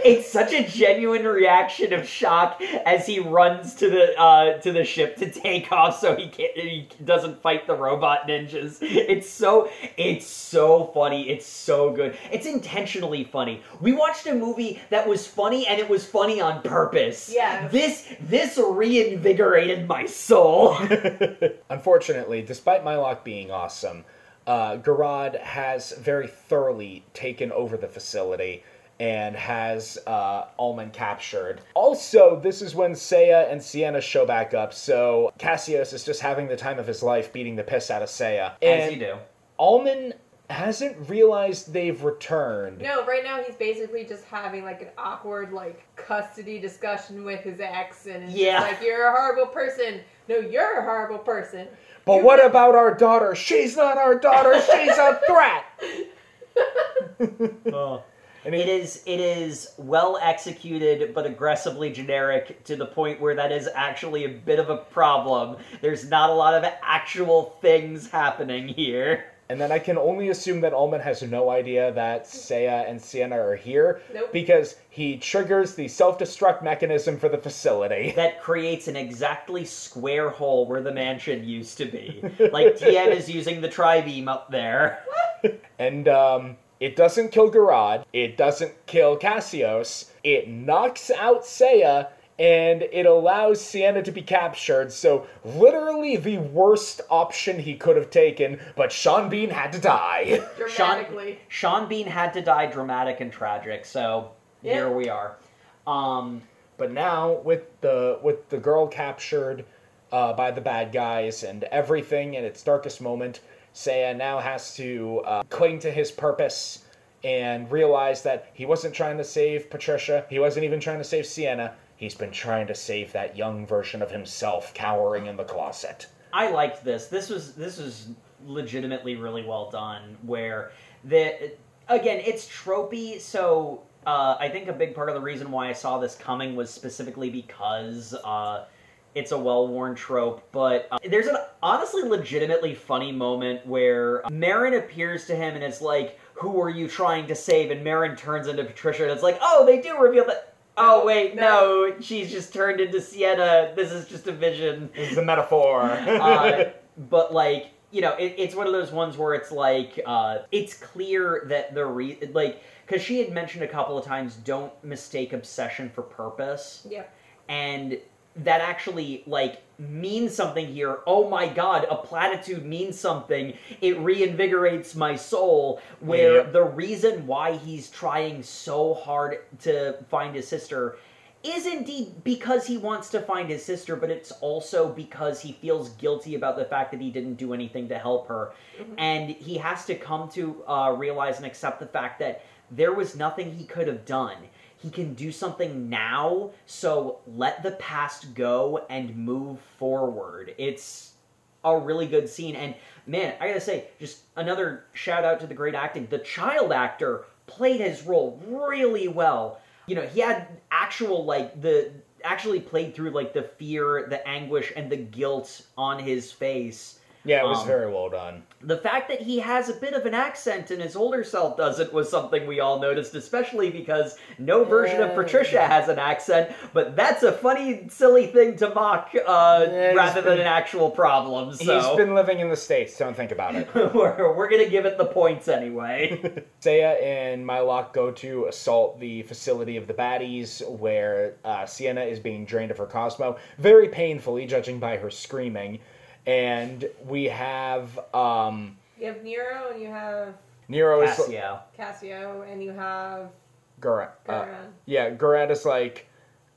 Speaker 4: it's such a genuine reaction of shock as he runs to the uh, to the ship to take off, so he can't he doesn't fight the robot ninjas. It's so it's so funny. It's so good. It's intentionally funny. We watched a movie that was funny, and it was funny on purpose.
Speaker 5: Yeah.
Speaker 4: This this reinvigorated my soul.
Speaker 3: Unfortunately, despite Mylock being awesome, uh, Guraad has very thoroughly taken over the facility and has uh, Alman captured. Also, this is when Seiya and Sienna show back up, so Cassios is just having the time of his life beating the piss out of Seiya.
Speaker 4: As
Speaker 3: And
Speaker 4: you do.
Speaker 3: Alman hasn't realized they've returned.
Speaker 5: No, right now he's basically just having like an awkward like custody discussion with his ex, and
Speaker 4: Yeah.
Speaker 5: like you're a horrible person. No, you're a horrible person.
Speaker 3: But what about our daughter? She's not our daughter, she's a threat! Oh. And
Speaker 4: It is it is well executed but aggressively generic to the point where that is actually a bit of a problem. There's not a lot of actual things happening here.
Speaker 3: And then I can only assume that Alman has no idea that Seiya and Sienna are here
Speaker 5: Nope.
Speaker 3: because he triggers the self-destruct mechanism for the facility.
Speaker 4: That creates an exactly square hole where the mansion used to be. Like Tien is using the tri-beam up there.
Speaker 3: And um, it doesn't kill Guraad, it doesn't kill Cassios, it knocks out Seiya, and it allows Sienna to be captured. So literally the worst option he could have taken, but Sean Bean had to die.
Speaker 5: Dramatically.
Speaker 4: Sean Bean had to die dramatic and tragic, so
Speaker 5: Yeah.
Speaker 4: here we are. Um
Speaker 3: But now with the with the girl captured, uh, by the bad guys, and everything in its darkest moment, Seiya now has to uh, cling to his purpose and realize that he wasn't trying to save Patricia. He wasn't even trying to save Sienna. He's been trying to save that young version of himself cowering in the closet.
Speaker 4: I liked this. This was this was legitimately really well done. Where the again, it's tropey. So uh, I think a big part of the reason why I saw this coming was specifically because uh, it's a well-worn trope. But uh, there's an honestly legitimately funny moment where Marin appears to him and it's like, "Who are you trying to save?" And Marin turns into Patricia and it's like, "Oh, they do reveal that." Oh wait, no. she's just turned into Sienna. This is just a vision.
Speaker 3: This is the metaphor.
Speaker 4: uh, but like you know, it, it's one of those ones where it's like uh, it's clear that the re like because she had mentioned a couple of times, don't mistake obsession for purpose,
Speaker 5: Yeah.
Speaker 4: and that actually like means something here. Oh my god, a platitude means something. It reinvigorates my soul. Where
Speaker 3: Yep.
Speaker 4: the reason why he's trying so hard to find his sister is indeed because he wants to find his sister, but it's also because he feels guilty about the fact that he didn't do anything to help her. And he has to come to uh, realize and accept the fact that there was nothing he could have done. He can do something now, so let the past go and move forward. It's a really good scene. And man, I gotta say, just another shout out to the great acting. The child actor played his role really well. You know, he had actual, like, the actually played through, like, the fear, the anguish, and the guilt on his face.
Speaker 3: Yeah, it was
Speaker 4: Um,
Speaker 3: very well done.
Speaker 4: The fact that he has a bit of an accent and his older self doesn't was something we all noticed, especially because no version of
Speaker 5: Yeah.
Speaker 4: Patricia has an accent, but that's a funny, silly thing to mock uh,
Speaker 3: Yeah, he's
Speaker 4: rather than an actual problem. So
Speaker 3: He's been living in the States, don't think about it.
Speaker 4: we're, we're gonna give it the points anyway.
Speaker 3: Seiya and Mylock go to assault the facility of the baddies, where uh, Sienna is being drained of her Cosmo, very painfully, judging by her screaming. And we have um,
Speaker 5: You have Nero and you have
Speaker 3: Nero is
Speaker 4: Cassio.
Speaker 5: Cassio and you have
Speaker 3: Gura- uh, yeah, Guraad is like,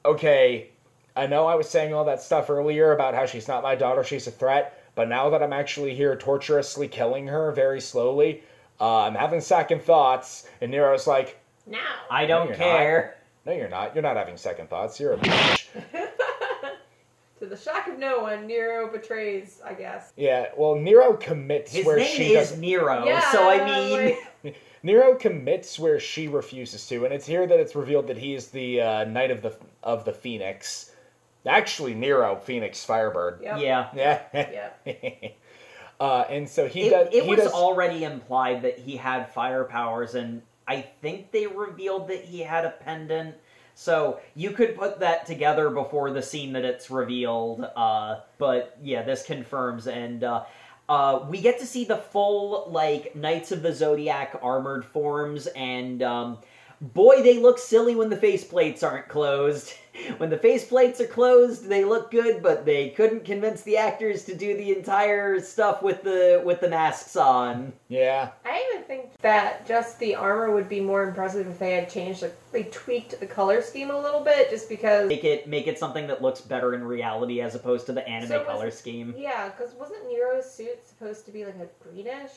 Speaker 3: okay, I know I was saying all that stuff earlier about how she's not my daughter, she's a threat, but now that I'm actually here torturously killing her very slowly, uh, I'm having second thoughts. And Nero's like,
Speaker 5: now.
Speaker 4: I don't
Speaker 3: you're
Speaker 4: care.
Speaker 3: no, you're not. You're not having second thoughts. You're a bitch.
Speaker 5: to the shock of no one, Nero betrays, I guess.
Speaker 3: yeah, well, Nero commits
Speaker 4: His
Speaker 3: where
Speaker 4: name
Speaker 3: she
Speaker 4: is
Speaker 3: doesn't.
Speaker 4: Nero,
Speaker 5: Yeah,
Speaker 4: so I mean,
Speaker 5: like-
Speaker 3: Nero commits where she refuses to, and it's here that it's revealed that he is the uh, knight of the of the Phoenix. Actually, Nero, Phoenix, Firebird.
Speaker 5: Yep.
Speaker 4: yeah.
Speaker 3: Yeah. uh, and so he
Speaker 4: It,
Speaker 3: does.
Speaker 4: it
Speaker 3: he
Speaker 4: was
Speaker 3: does,
Speaker 4: already implied that he had fire powers, and I think they revealed that he had a pendant. So you could put that together before the scene that it's revealed. Uh, but yeah, this confirms, and uh, uh, we get to see the full like Knights of the Zodiac armored forms, and um, boy, they look silly when the faceplates aren't closed. When the faceplates are closed, they look good, but they couldn't convince the actors to do the entire stuff with the with the masks on.
Speaker 3: Yeah.
Speaker 5: I even think that just the armor would be more impressive if they had changed, the, they tweaked the color scheme a little bit, just because.
Speaker 4: Make it make it something that looks better in reality as opposed to the anime
Speaker 5: So was-
Speaker 4: color scheme.
Speaker 5: Yeah, because wasn't Nero's suit supposed to be like a greenish?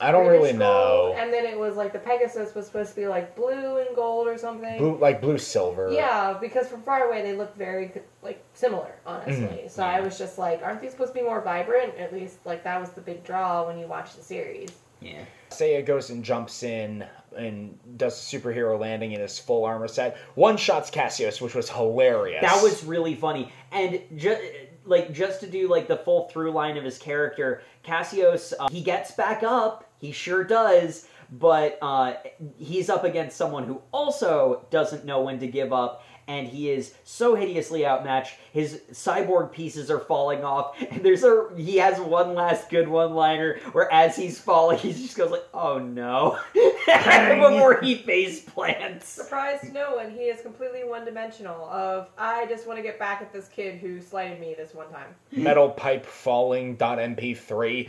Speaker 3: I don't
Speaker 5: greenish
Speaker 3: really know.
Speaker 5: And then it was like the Pegasus was supposed to be like blue and gold or something.
Speaker 3: Blue, like blue silver.
Speaker 5: Yeah, because from far away they look very like similar, honestly.
Speaker 3: Mhm,
Speaker 5: So I was just like, aren't these supposed to be more vibrant? At least like that was the big draw when you watch the series.
Speaker 4: Yeah.
Speaker 3: Seiya goes and jumps in and does a superhero landing in his full armor set. One shots Cassios, which was hilarious.
Speaker 4: That was really funny. And just like just to do like the full through line of his character, Cassios, uh, he gets back up. He sure does. But uh, he's up against someone who also doesn't know when to give up, and he is so hideously outmatched. His cyborg pieces are falling off, and there's a he has one last good one-liner where as he's falling, he just goes like, "Oh no!" before he face plants.
Speaker 5: Surprised to no one, he is completely one dimensional. Of I just want to get back at this kid who slighted me this one time.
Speaker 3: metal pipe falling. MP3.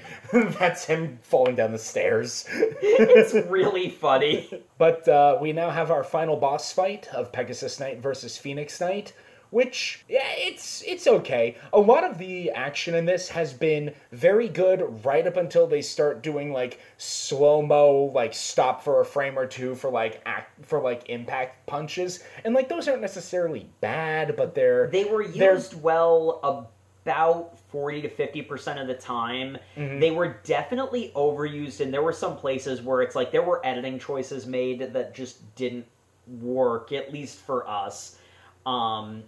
Speaker 3: That's him falling down the stairs.
Speaker 4: it's really funny.
Speaker 3: But uh, we now have our final boss fight of Pegasus Knight versus Phoenix Knight, which yeah, it's it's okay. A lot of the action in this has been very good right up until they start doing like slow mo, like stop for a frame or two for like act for like impact punches, and like those aren't necessarily bad, but they're
Speaker 4: They were
Speaker 3: They're-
Speaker 4: used well about 40 to 50% of the time.
Speaker 3: Mhm.
Speaker 4: They were definitely overused, and there were some places where it's like there were editing choices made that just didn't work, at least for us. Um,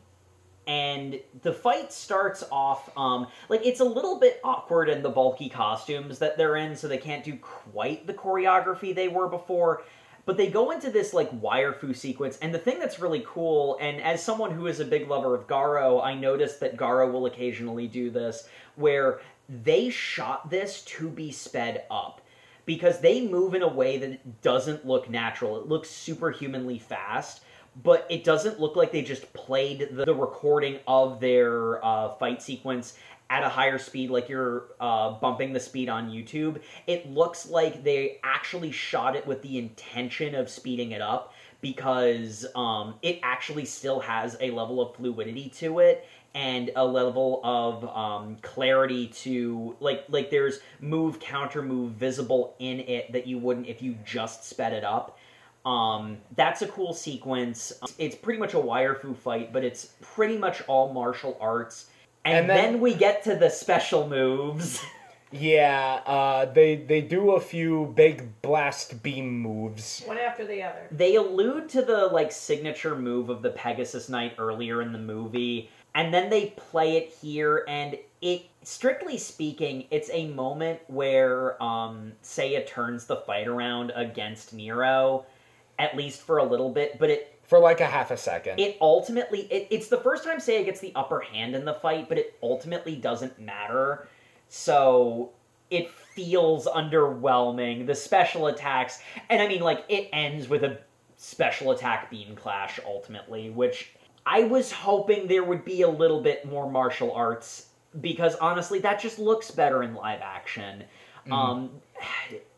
Speaker 4: and the fight starts off um, like it's a little bit awkward in the bulky costumes that they're in, so they can't do quite the choreography they were before. But they go into this like wire fu sequence, and the thing that's really cool, and as someone who is a big lover of Garo, I noticed that Garo will occasionally do this, where they shot this to be sped up because they move in a way that doesn't look natural. It looks superhumanly fast, but it doesn't look like they just played the recording of their uh, fight sequence at a higher speed, like you're uh, bumping the speed on YouTube. It looks like they actually shot it with the intention of speeding it up because um, it actually still has a level of fluidity to it and a level of um, clarity to like like there's move counter move visible in it that you wouldn't if you just sped it up um, that's a cool sequence it's pretty much a wire fu fight but it's pretty much all martial arts and,
Speaker 3: And
Speaker 4: then,
Speaker 3: then-
Speaker 4: we get to the special moves
Speaker 3: yeah, uh, they they do a few big blast beam moves.
Speaker 5: One after the other.
Speaker 4: they allude to the like signature move of the Pegasus Knight earlier in the movie, and then they play it here, and it strictly speaking, it's a moment where um Seiya turns the fight around against Nero, at least for a little bit, but it
Speaker 3: For like a half a second.
Speaker 4: it ultimately it, it's the first time Seiya gets the upper hand in the fight, but it ultimately doesn't matter. So it feels underwhelming. The special attacks, and I mean, like it ends with a special attack beam clash ultimately, which I was hoping there would be a little bit more martial arts because honestly, that just looks better in live action. Um,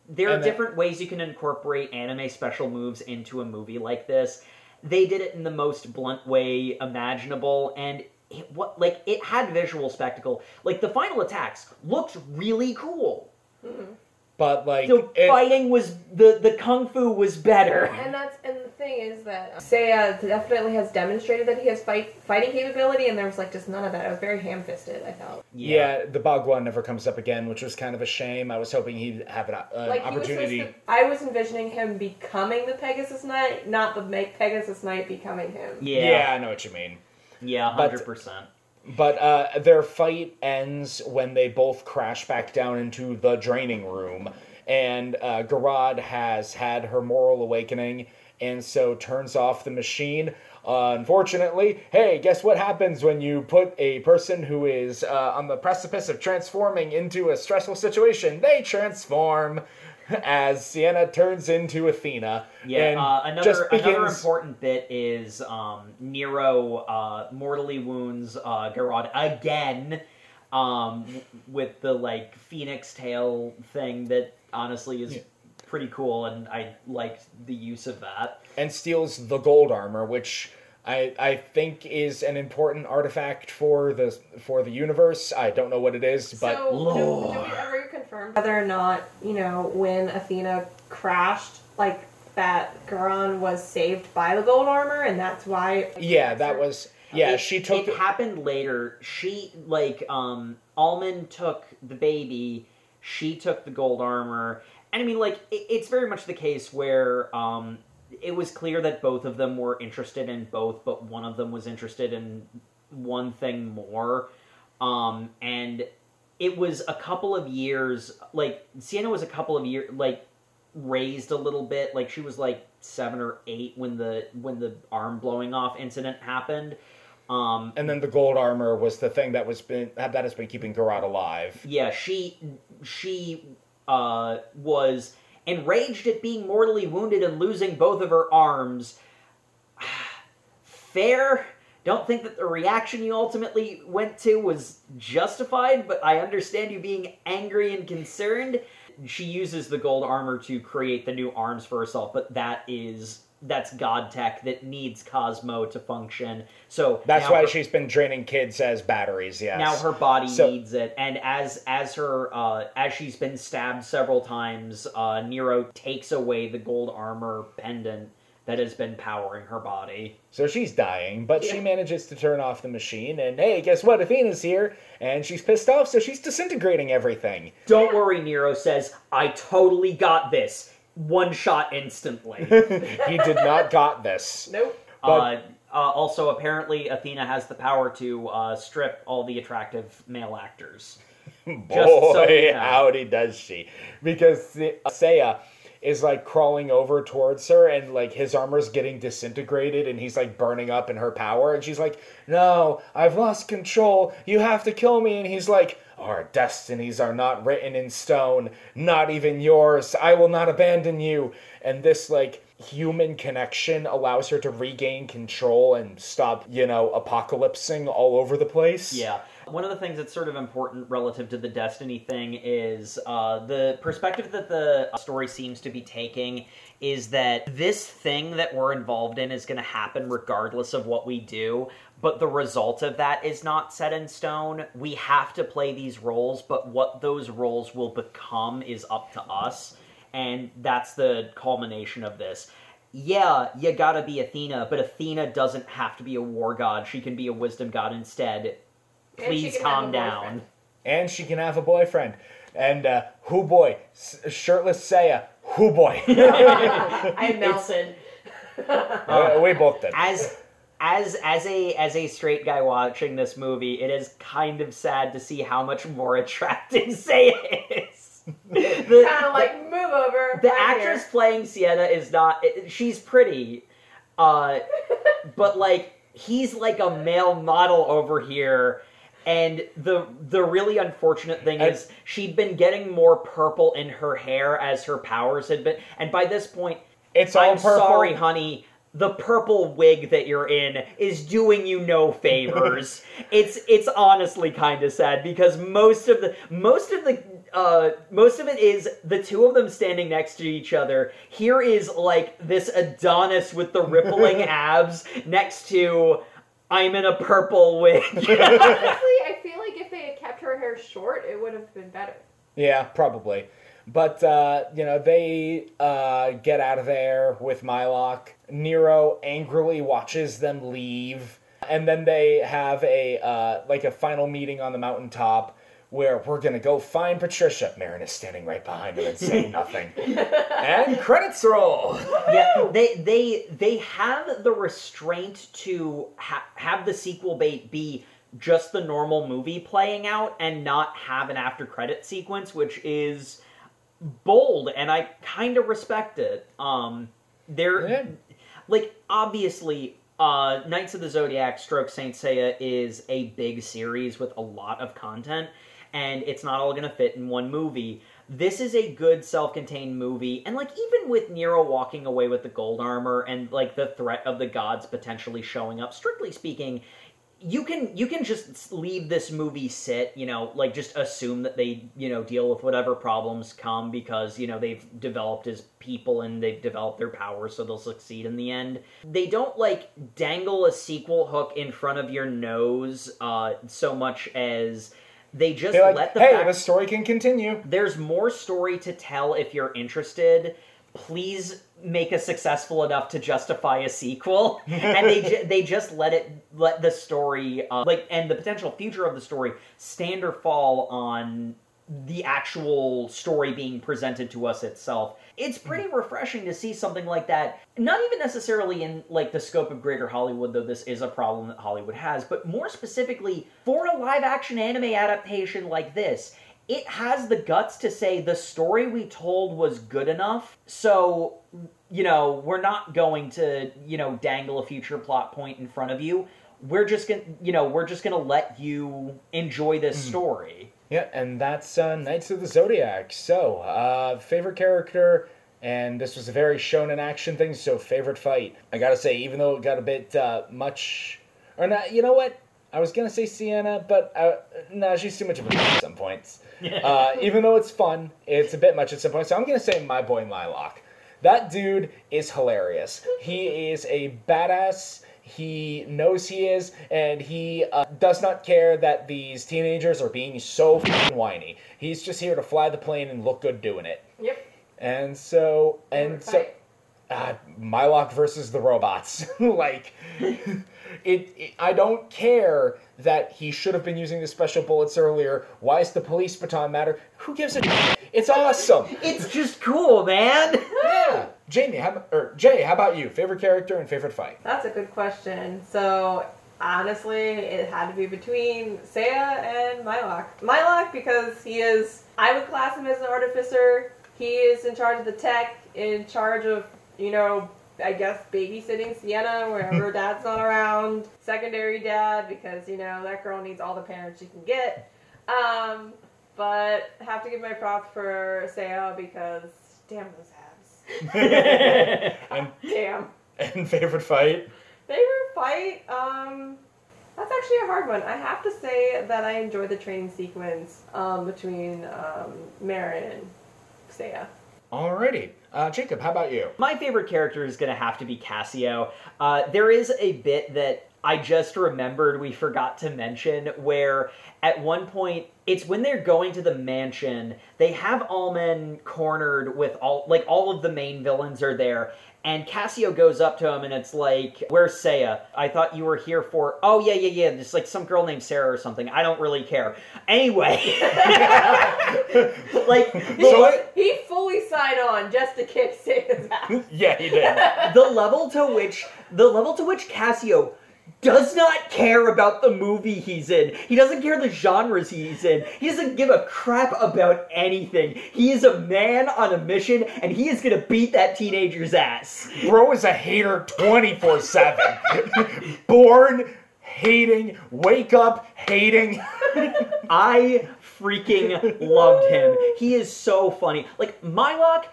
Speaker 4: there are
Speaker 3: And that-
Speaker 4: different ways you can incorporate anime special moves into a movie like this. They did it in the most blunt way imaginable, and it, what like it had visual spectacle. Like the final attacks looked really cool. Mm-hmm.
Speaker 3: But like
Speaker 4: The
Speaker 3: it-
Speaker 4: fighting was the the kung fu was better.
Speaker 5: And that's and the thing is that Seiya definitely has demonstrated that he has fight fighting capability, and there was like just none of that. It was very ham-fisted. I felt
Speaker 3: yeah. the Bagua never comes up again, which was kind of a shame. I was hoping he'd have an, uh,
Speaker 5: like he was
Speaker 3: opportunity.
Speaker 5: to, I was envisioning him becoming the Pegasus Knight, not the make Pegasus Knight becoming him.
Speaker 3: yeah.
Speaker 4: Yeah,
Speaker 3: I know what you mean.
Speaker 4: yeah, hundred percent.
Speaker 3: But uh, their fight ends when they both crash back down into the draining room, and uh, Guraad has had her moral awakening, and so turns off the machine. Uh, unfortunately, hey, guess what happens when you put a person who is uh, on the precipice of transforming into a stressful situation? They transform as Sienna turns into Athena.
Speaker 4: Yeah,
Speaker 3: and
Speaker 4: uh, another
Speaker 3: just
Speaker 4: another important bit is um, Nero uh, mortally wounds uh, Guraad again um, with the like phoenix tail thing that honestly is
Speaker 3: Yeah.
Speaker 4: pretty cool, and I liked the use of that.
Speaker 3: and steals the gold armor, which I I think is an important artifact for the for the universe. I don't know what it is, but
Speaker 5: so, do, do we ever confirm whether or not you know when Athena crashed, like that Guraad was saved by the gold armor, and that's why?
Speaker 3: yeah, that was yeah.
Speaker 4: It-
Speaker 3: she took
Speaker 4: It happened later. She like um Alman took the baby. She took the gold armor, and I mean like it, it's very much the case where um it was clear that both of them were interested in both, but one of them was interested in one thing more. Um and it was a couple of years like Sienna was a couple of years like raised a little bit. Like she was like 7 or 8 when the when the arm blowing off incident happened. Um
Speaker 3: and then the gold armor was the thing that was been that has been keeping Guraad alive.
Speaker 4: yeah she she uh was enraged at being mortally wounded and losing both of her arms. Fair don't think that the reaction you ultimately went to was justified but i understand you being angry and concerned she uses the gold armor to create the new arms for herself but that is that's god tech that needs Cosmo to function. So
Speaker 3: That's why
Speaker 4: her-
Speaker 3: she's been draining kids as batteries. Yes.
Speaker 4: now her body
Speaker 3: So-
Speaker 4: needs it, and as as her uh, as she's been stabbed several times, uh, Nero takes away the gold armor pendant that has been powering her body.
Speaker 3: So she's dying, but she manages to turn off the machine. And hey, guess what? Athena's here, and she's pissed off, so she's disintegrating everything.
Speaker 4: Don't worry, Nero says, I totally got this. One shot instantly.
Speaker 3: he did not got this.
Speaker 5: Nope.
Speaker 3: But-
Speaker 4: uh, uh, also, apparently, Athena has the power to uh, strip all the attractive male actors.
Speaker 3: Boy,
Speaker 4: so you know.
Speaker 3: howdy does she. Because Se- Seiya is like crawling over towards her and like his armor's getting disintegrated and he's like burning up in her power and she's like, No, I've lost control. You have to kill me. And he's like, Our destinies are not written in stone, not even yours. I will not abandon you. And this like human connection allows her to regain control and stop, you know, apocalypsing all over the place.
Speaker 4: Yeah. One of the things that's sort of important relative to the Destiny thing is uh, the perspective that the story seems to be taking is that this thing that we're involved in is going to happen regardless of what we do, but the result of that is not set in stone. We have to play these roles, but what those roles will become is up to us. And that's the culmination of this. Yeah, you gotta be Athena, but Athena doesn't have to be a war god. She can be a wisdom god instead.
Speaker 5: And she
Speaker 4: Please calm down.
Speaker 3: and she can have a boyfriend. And uh, who boy, S- shirtless Seiya, who boy.
Speaker 5: I melted.
Speaker 3: Uh, we both did.
Speaker 4: As as as a as a straight guy watching this movie, it is kind of sad to see how much more attractive Seiya is. The,
Speaker 5: kind of like move over.
Speaker 4: the
Speaker 5: right
Speaker 4: actress playing Sienna is not. She's pretty, uh, but like he's like a male model over here. And the the really unfortunate thing
Speaker 3: And-
Speaker 4: is she'd been getting more purple in her hair as her powers had been, and by this point,
Speaker 3: It's
Speaker 4: I'm
Speaker 3: purple.
Speaker 4: sorry, honey. The purple wig that you're in is doing you no favors. it's it's honestly kind of sad because most of the most of the uh, most of it is the two of them standing next to each other. Here is like this Adonis with the rippling abs next to I'm in a purple wig.
Speaker 5: Honestly, I feel like if they had kept her hair short, it would have been better.
Speaker 3: Yeah, probably. But uh, you know, they uh, get out of there with Mylock. Nero angrily watches them leave, and then they have a uh, like a final meeting on the mountaintop where we're gonna go find Patricia. Marin is standing right behind him and saying nothing. and credits roll.
Speaker 4: yeah, they they they have the restraint to ha- have the sequel bait be just the normal movie playing out and not have an after credit sequence, which is bold, and I kind of respect it. Um, they're
Speaker 3: Yeah.
Speaker 4: like obviously. Uh, Knights of the Zodiac Stroke Saint Seiya is a big series with a lot of content, and it's not all going to fit in one movie. This is a good self-contained movie, and like even with Nero walking away with the gold armor and like the threat of the gods potentially showing up, strictly speaking, you can you can just leave this movie sit you know like just assume that they you know deal with whatever problems come because you know they've developed as people and they've developed their powers so they'll succeed in the end they don't like dangle a sequel hook in front of your nose uh so much as they just
Speaker 3: They're
Speaker 4: let the
Speaker 3: hey,
Speaker 4: fact
Speaker 3: the story can continue.
Speaker 4: there's more story to tell if you're interested. Please make us successful enough to justify a sequel, and they ju- they just let it let the story uh, like and the potential future of the story stand or fall on the actual story being presented to us itself. It's pretty mm-hmm. refreshing to see something like that. Not even necessarily in like the scope of greater Hollywood, though this is a problem that Hollywood has, but more specifically for a live action anime adaptation like this. It has the guts to say the story we told was good enough, so you know, we're not going to, you know, dangle a future plot point in front of you. We're just gonna, you know, we're just gonna let you enjoy this mm-hmm. story.
Speaker 3: Yeah, and that's uh, Knights of the Zodiac. So, uh, favorite character, and this was a very shonen action thing. So, favorite fight. I gotta say, even though it got a bit uh, much, or not, you know what? I was gonna say Sienna, but uh, no, she's too much of a at some points. Uh, even though it's fun, it's a bit much at some points. So I'm gonna say my boy Mylock. That dude is hilarious. He is a badass. He knows he is, and he uh, does not care that these teenagers are being so fing whiny. He's just here to fly the plane and look good doing it.
Speaker 5: Yep.
Speaker 3: And so, and so,
Speaker 5: Fight.
Speaker 3: uh, Mylock versus the robots. like, it, it. I don't care that he should have been using the special bullets earlier. Why does the police baton matter? Who gives a? It's awesome.
Speaker 4: It's just cool, man.
Speaker 3: yeah. Jamie, how, or Jae, how about you? Favorite character and favorite fight?
Speaker 5: That's a good question. So honestly, it had to be between Seiya and Mylock. Mylock because he is. I would class him as an artificer. He is in charge of the tech, in charge of you know. I guess babysitting Sienna wherever dad's not around. Secondary dad because you know that girl needs all the parents she can get. Um, but have to give my props for Seiya because damn those.
Speaker 3: and,
Speaker 5: Damn.
Speaker 3: and favorite fight?
Speaker 5: Favorite fight? Um, that's actually a hard one. I have to say that I enjoy the training sequence um, between um, Marin and Seiya.
Speaker 3: Alrighty. Uh, Jacob, how about you?
Speaker 4: My favorite character is going to have to be Cassio. Uh, there is a bit that I just remembered we forgot to mention where at one point it's when they're going to the mansion they have Alman cornered with all like all of the main villains are there and Cassio goes up to him and it's like where's Seiya I thought you were here for oh yeah yeah yeah just like some girl named Sarah or something I don't really care anyway like
Speaker 5: He,
Speaker 3: So-
Speaker 5: he fully signed on just to kick Seiya's ass.
Speaker 3: Yeah, he did.
Speaker 4: the level to which the level to which Cassio does not care about the movie he's in. He doesn't care the genres he's in. He doesn't give a crap about anything. He is a man on a mission and he is to beat that teenager's ass.
Speaker 3: Bro is a hater 24 7. Born hating, wake up hating.
Speaker 4: I freaking loved him. He is so funny. Like Mylock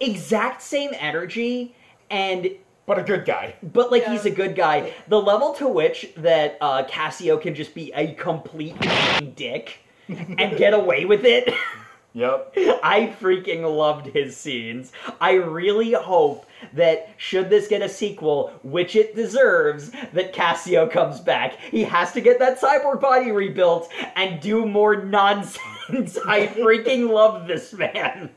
Speaker 4: exact same energy and
Speaker 3: But a good guy.
Speaker 4: But like
Speaker 5: Yeah.
Speaker 4: he's a good guy. The level to which that uh, Cassio can just be a complete dick and get away with it.
Speaker 3: Yep.
Speaker 4: I freaking loved his scenes. I really hope that should this get a sequel, which it deserves, that Cassio comes back. He has to get that cyborg body rebuilt and do more nonsense. I freaking love this man.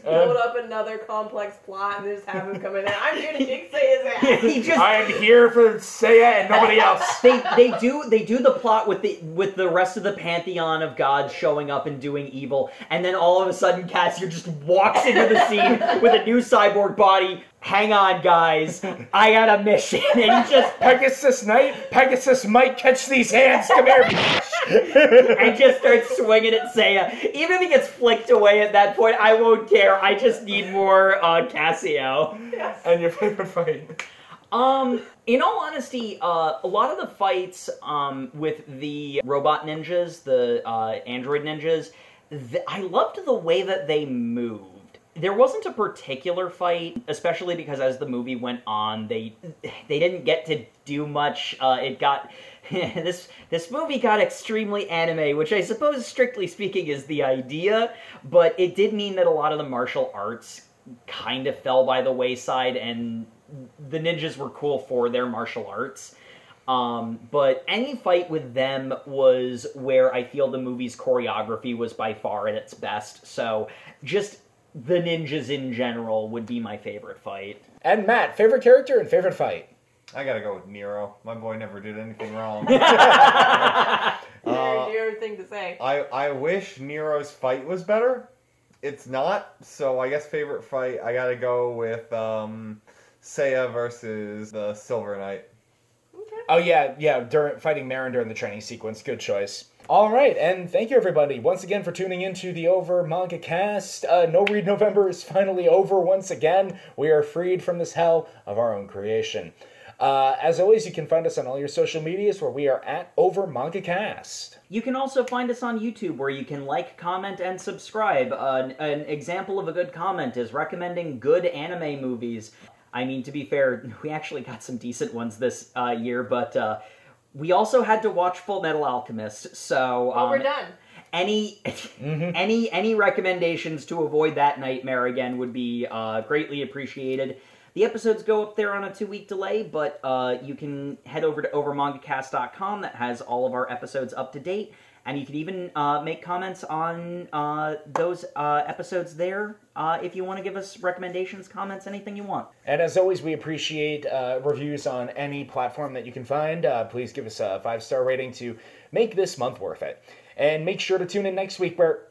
Speaker 5: Build up another complex plot and just have him come in there. I'm here to kick Seiya's ass.
Speaker 4: he just
Speaker 3: I am here for Seiya and nobody else.
Speaker 4: they they do they do the plot with the with the rest of the pantheon of gods showing up and doing evil, and then all of a sudden Cassio just walks into the scene with a new cyborg body. Hang on, guys, I got a mission, and he just
Speaker 3: Pegasus Knight, Pegasus might catch these hands. Come here.
Speaker 4: and just starts swinging at Seiya. Even if he gets flicked away at that point, I won't care. I just need more uh, Cassio.
Speaker 3: and your favorite fight?
Speaker 4: Um, in all honesty, uh, a lot of the fights um, with the robot ninjas, the uh, android ninjas, th- I loved the way that they moved. There wasn't a particular fight, especially because as the movie went on, they they didn't get to do much. Uh, it got this this movie got extremely anime, which I suppose, strictly speaking, is the idea. But it did mean that a lot of the martial arts kind of fell by the wayside, and the ninjas were cool for their martial arts. Um, but any fight with them was where I feel the movie's choreography was by far at its best. So just the ninjas in general would be my favorite fight.
Speaker 3: And Matt, favorite character and favorite fight?
Speaker 6: I gotta go with Nero. My boy never did anything wrong.
Speaker 5: Very
Speaker 6: Uh,
Speaker 5: dear thing to say.
Speaker 6: I I wish Nero's fight was better. It's not. So I guess favorite fight I gotta go with um, Seiya versus the Silver Knight. Okay.
Speaker 3: Oh yeah, yeah. During fighting Marin during the training sequence, good choice. All right, and thank you everybody once again for tuning into the Over Manga Cast. Uh, no Read November is finally over once again. We are freed from this hell of our own creation. Uh, as always, you can find us on all your social medias where we are at Over Manga Cast.
Speaker 4: You can also find us on YouTube where you can like, comment, and subscribe. An, an example of a good comment is recommending good anime movies. I mean, to be fair, we actually got some decent ones this uh, year, but uh, we also had to watch Full Metal Alchemist, so.
Speaker 5: Well,
Speaker 4: um,
Speaker 5: we're done.
Speaker 4: any any any recommendations to avoid that nightmare again would be uh, greatly appreciated. The episodes go up there on a two week delay, but uh, you can head over to overmangacast.com that has all of our episodes up to date. And you can even uh, make comments on uh, those uh, episodes there uh, if you want to give us recommendations, comments, anything you want.
Speaker 3: And as always, we appreciate uh, reviews on any platform that you can find. Uh, please give us a five star rating to make this month worth it. And make sure to tune in next week where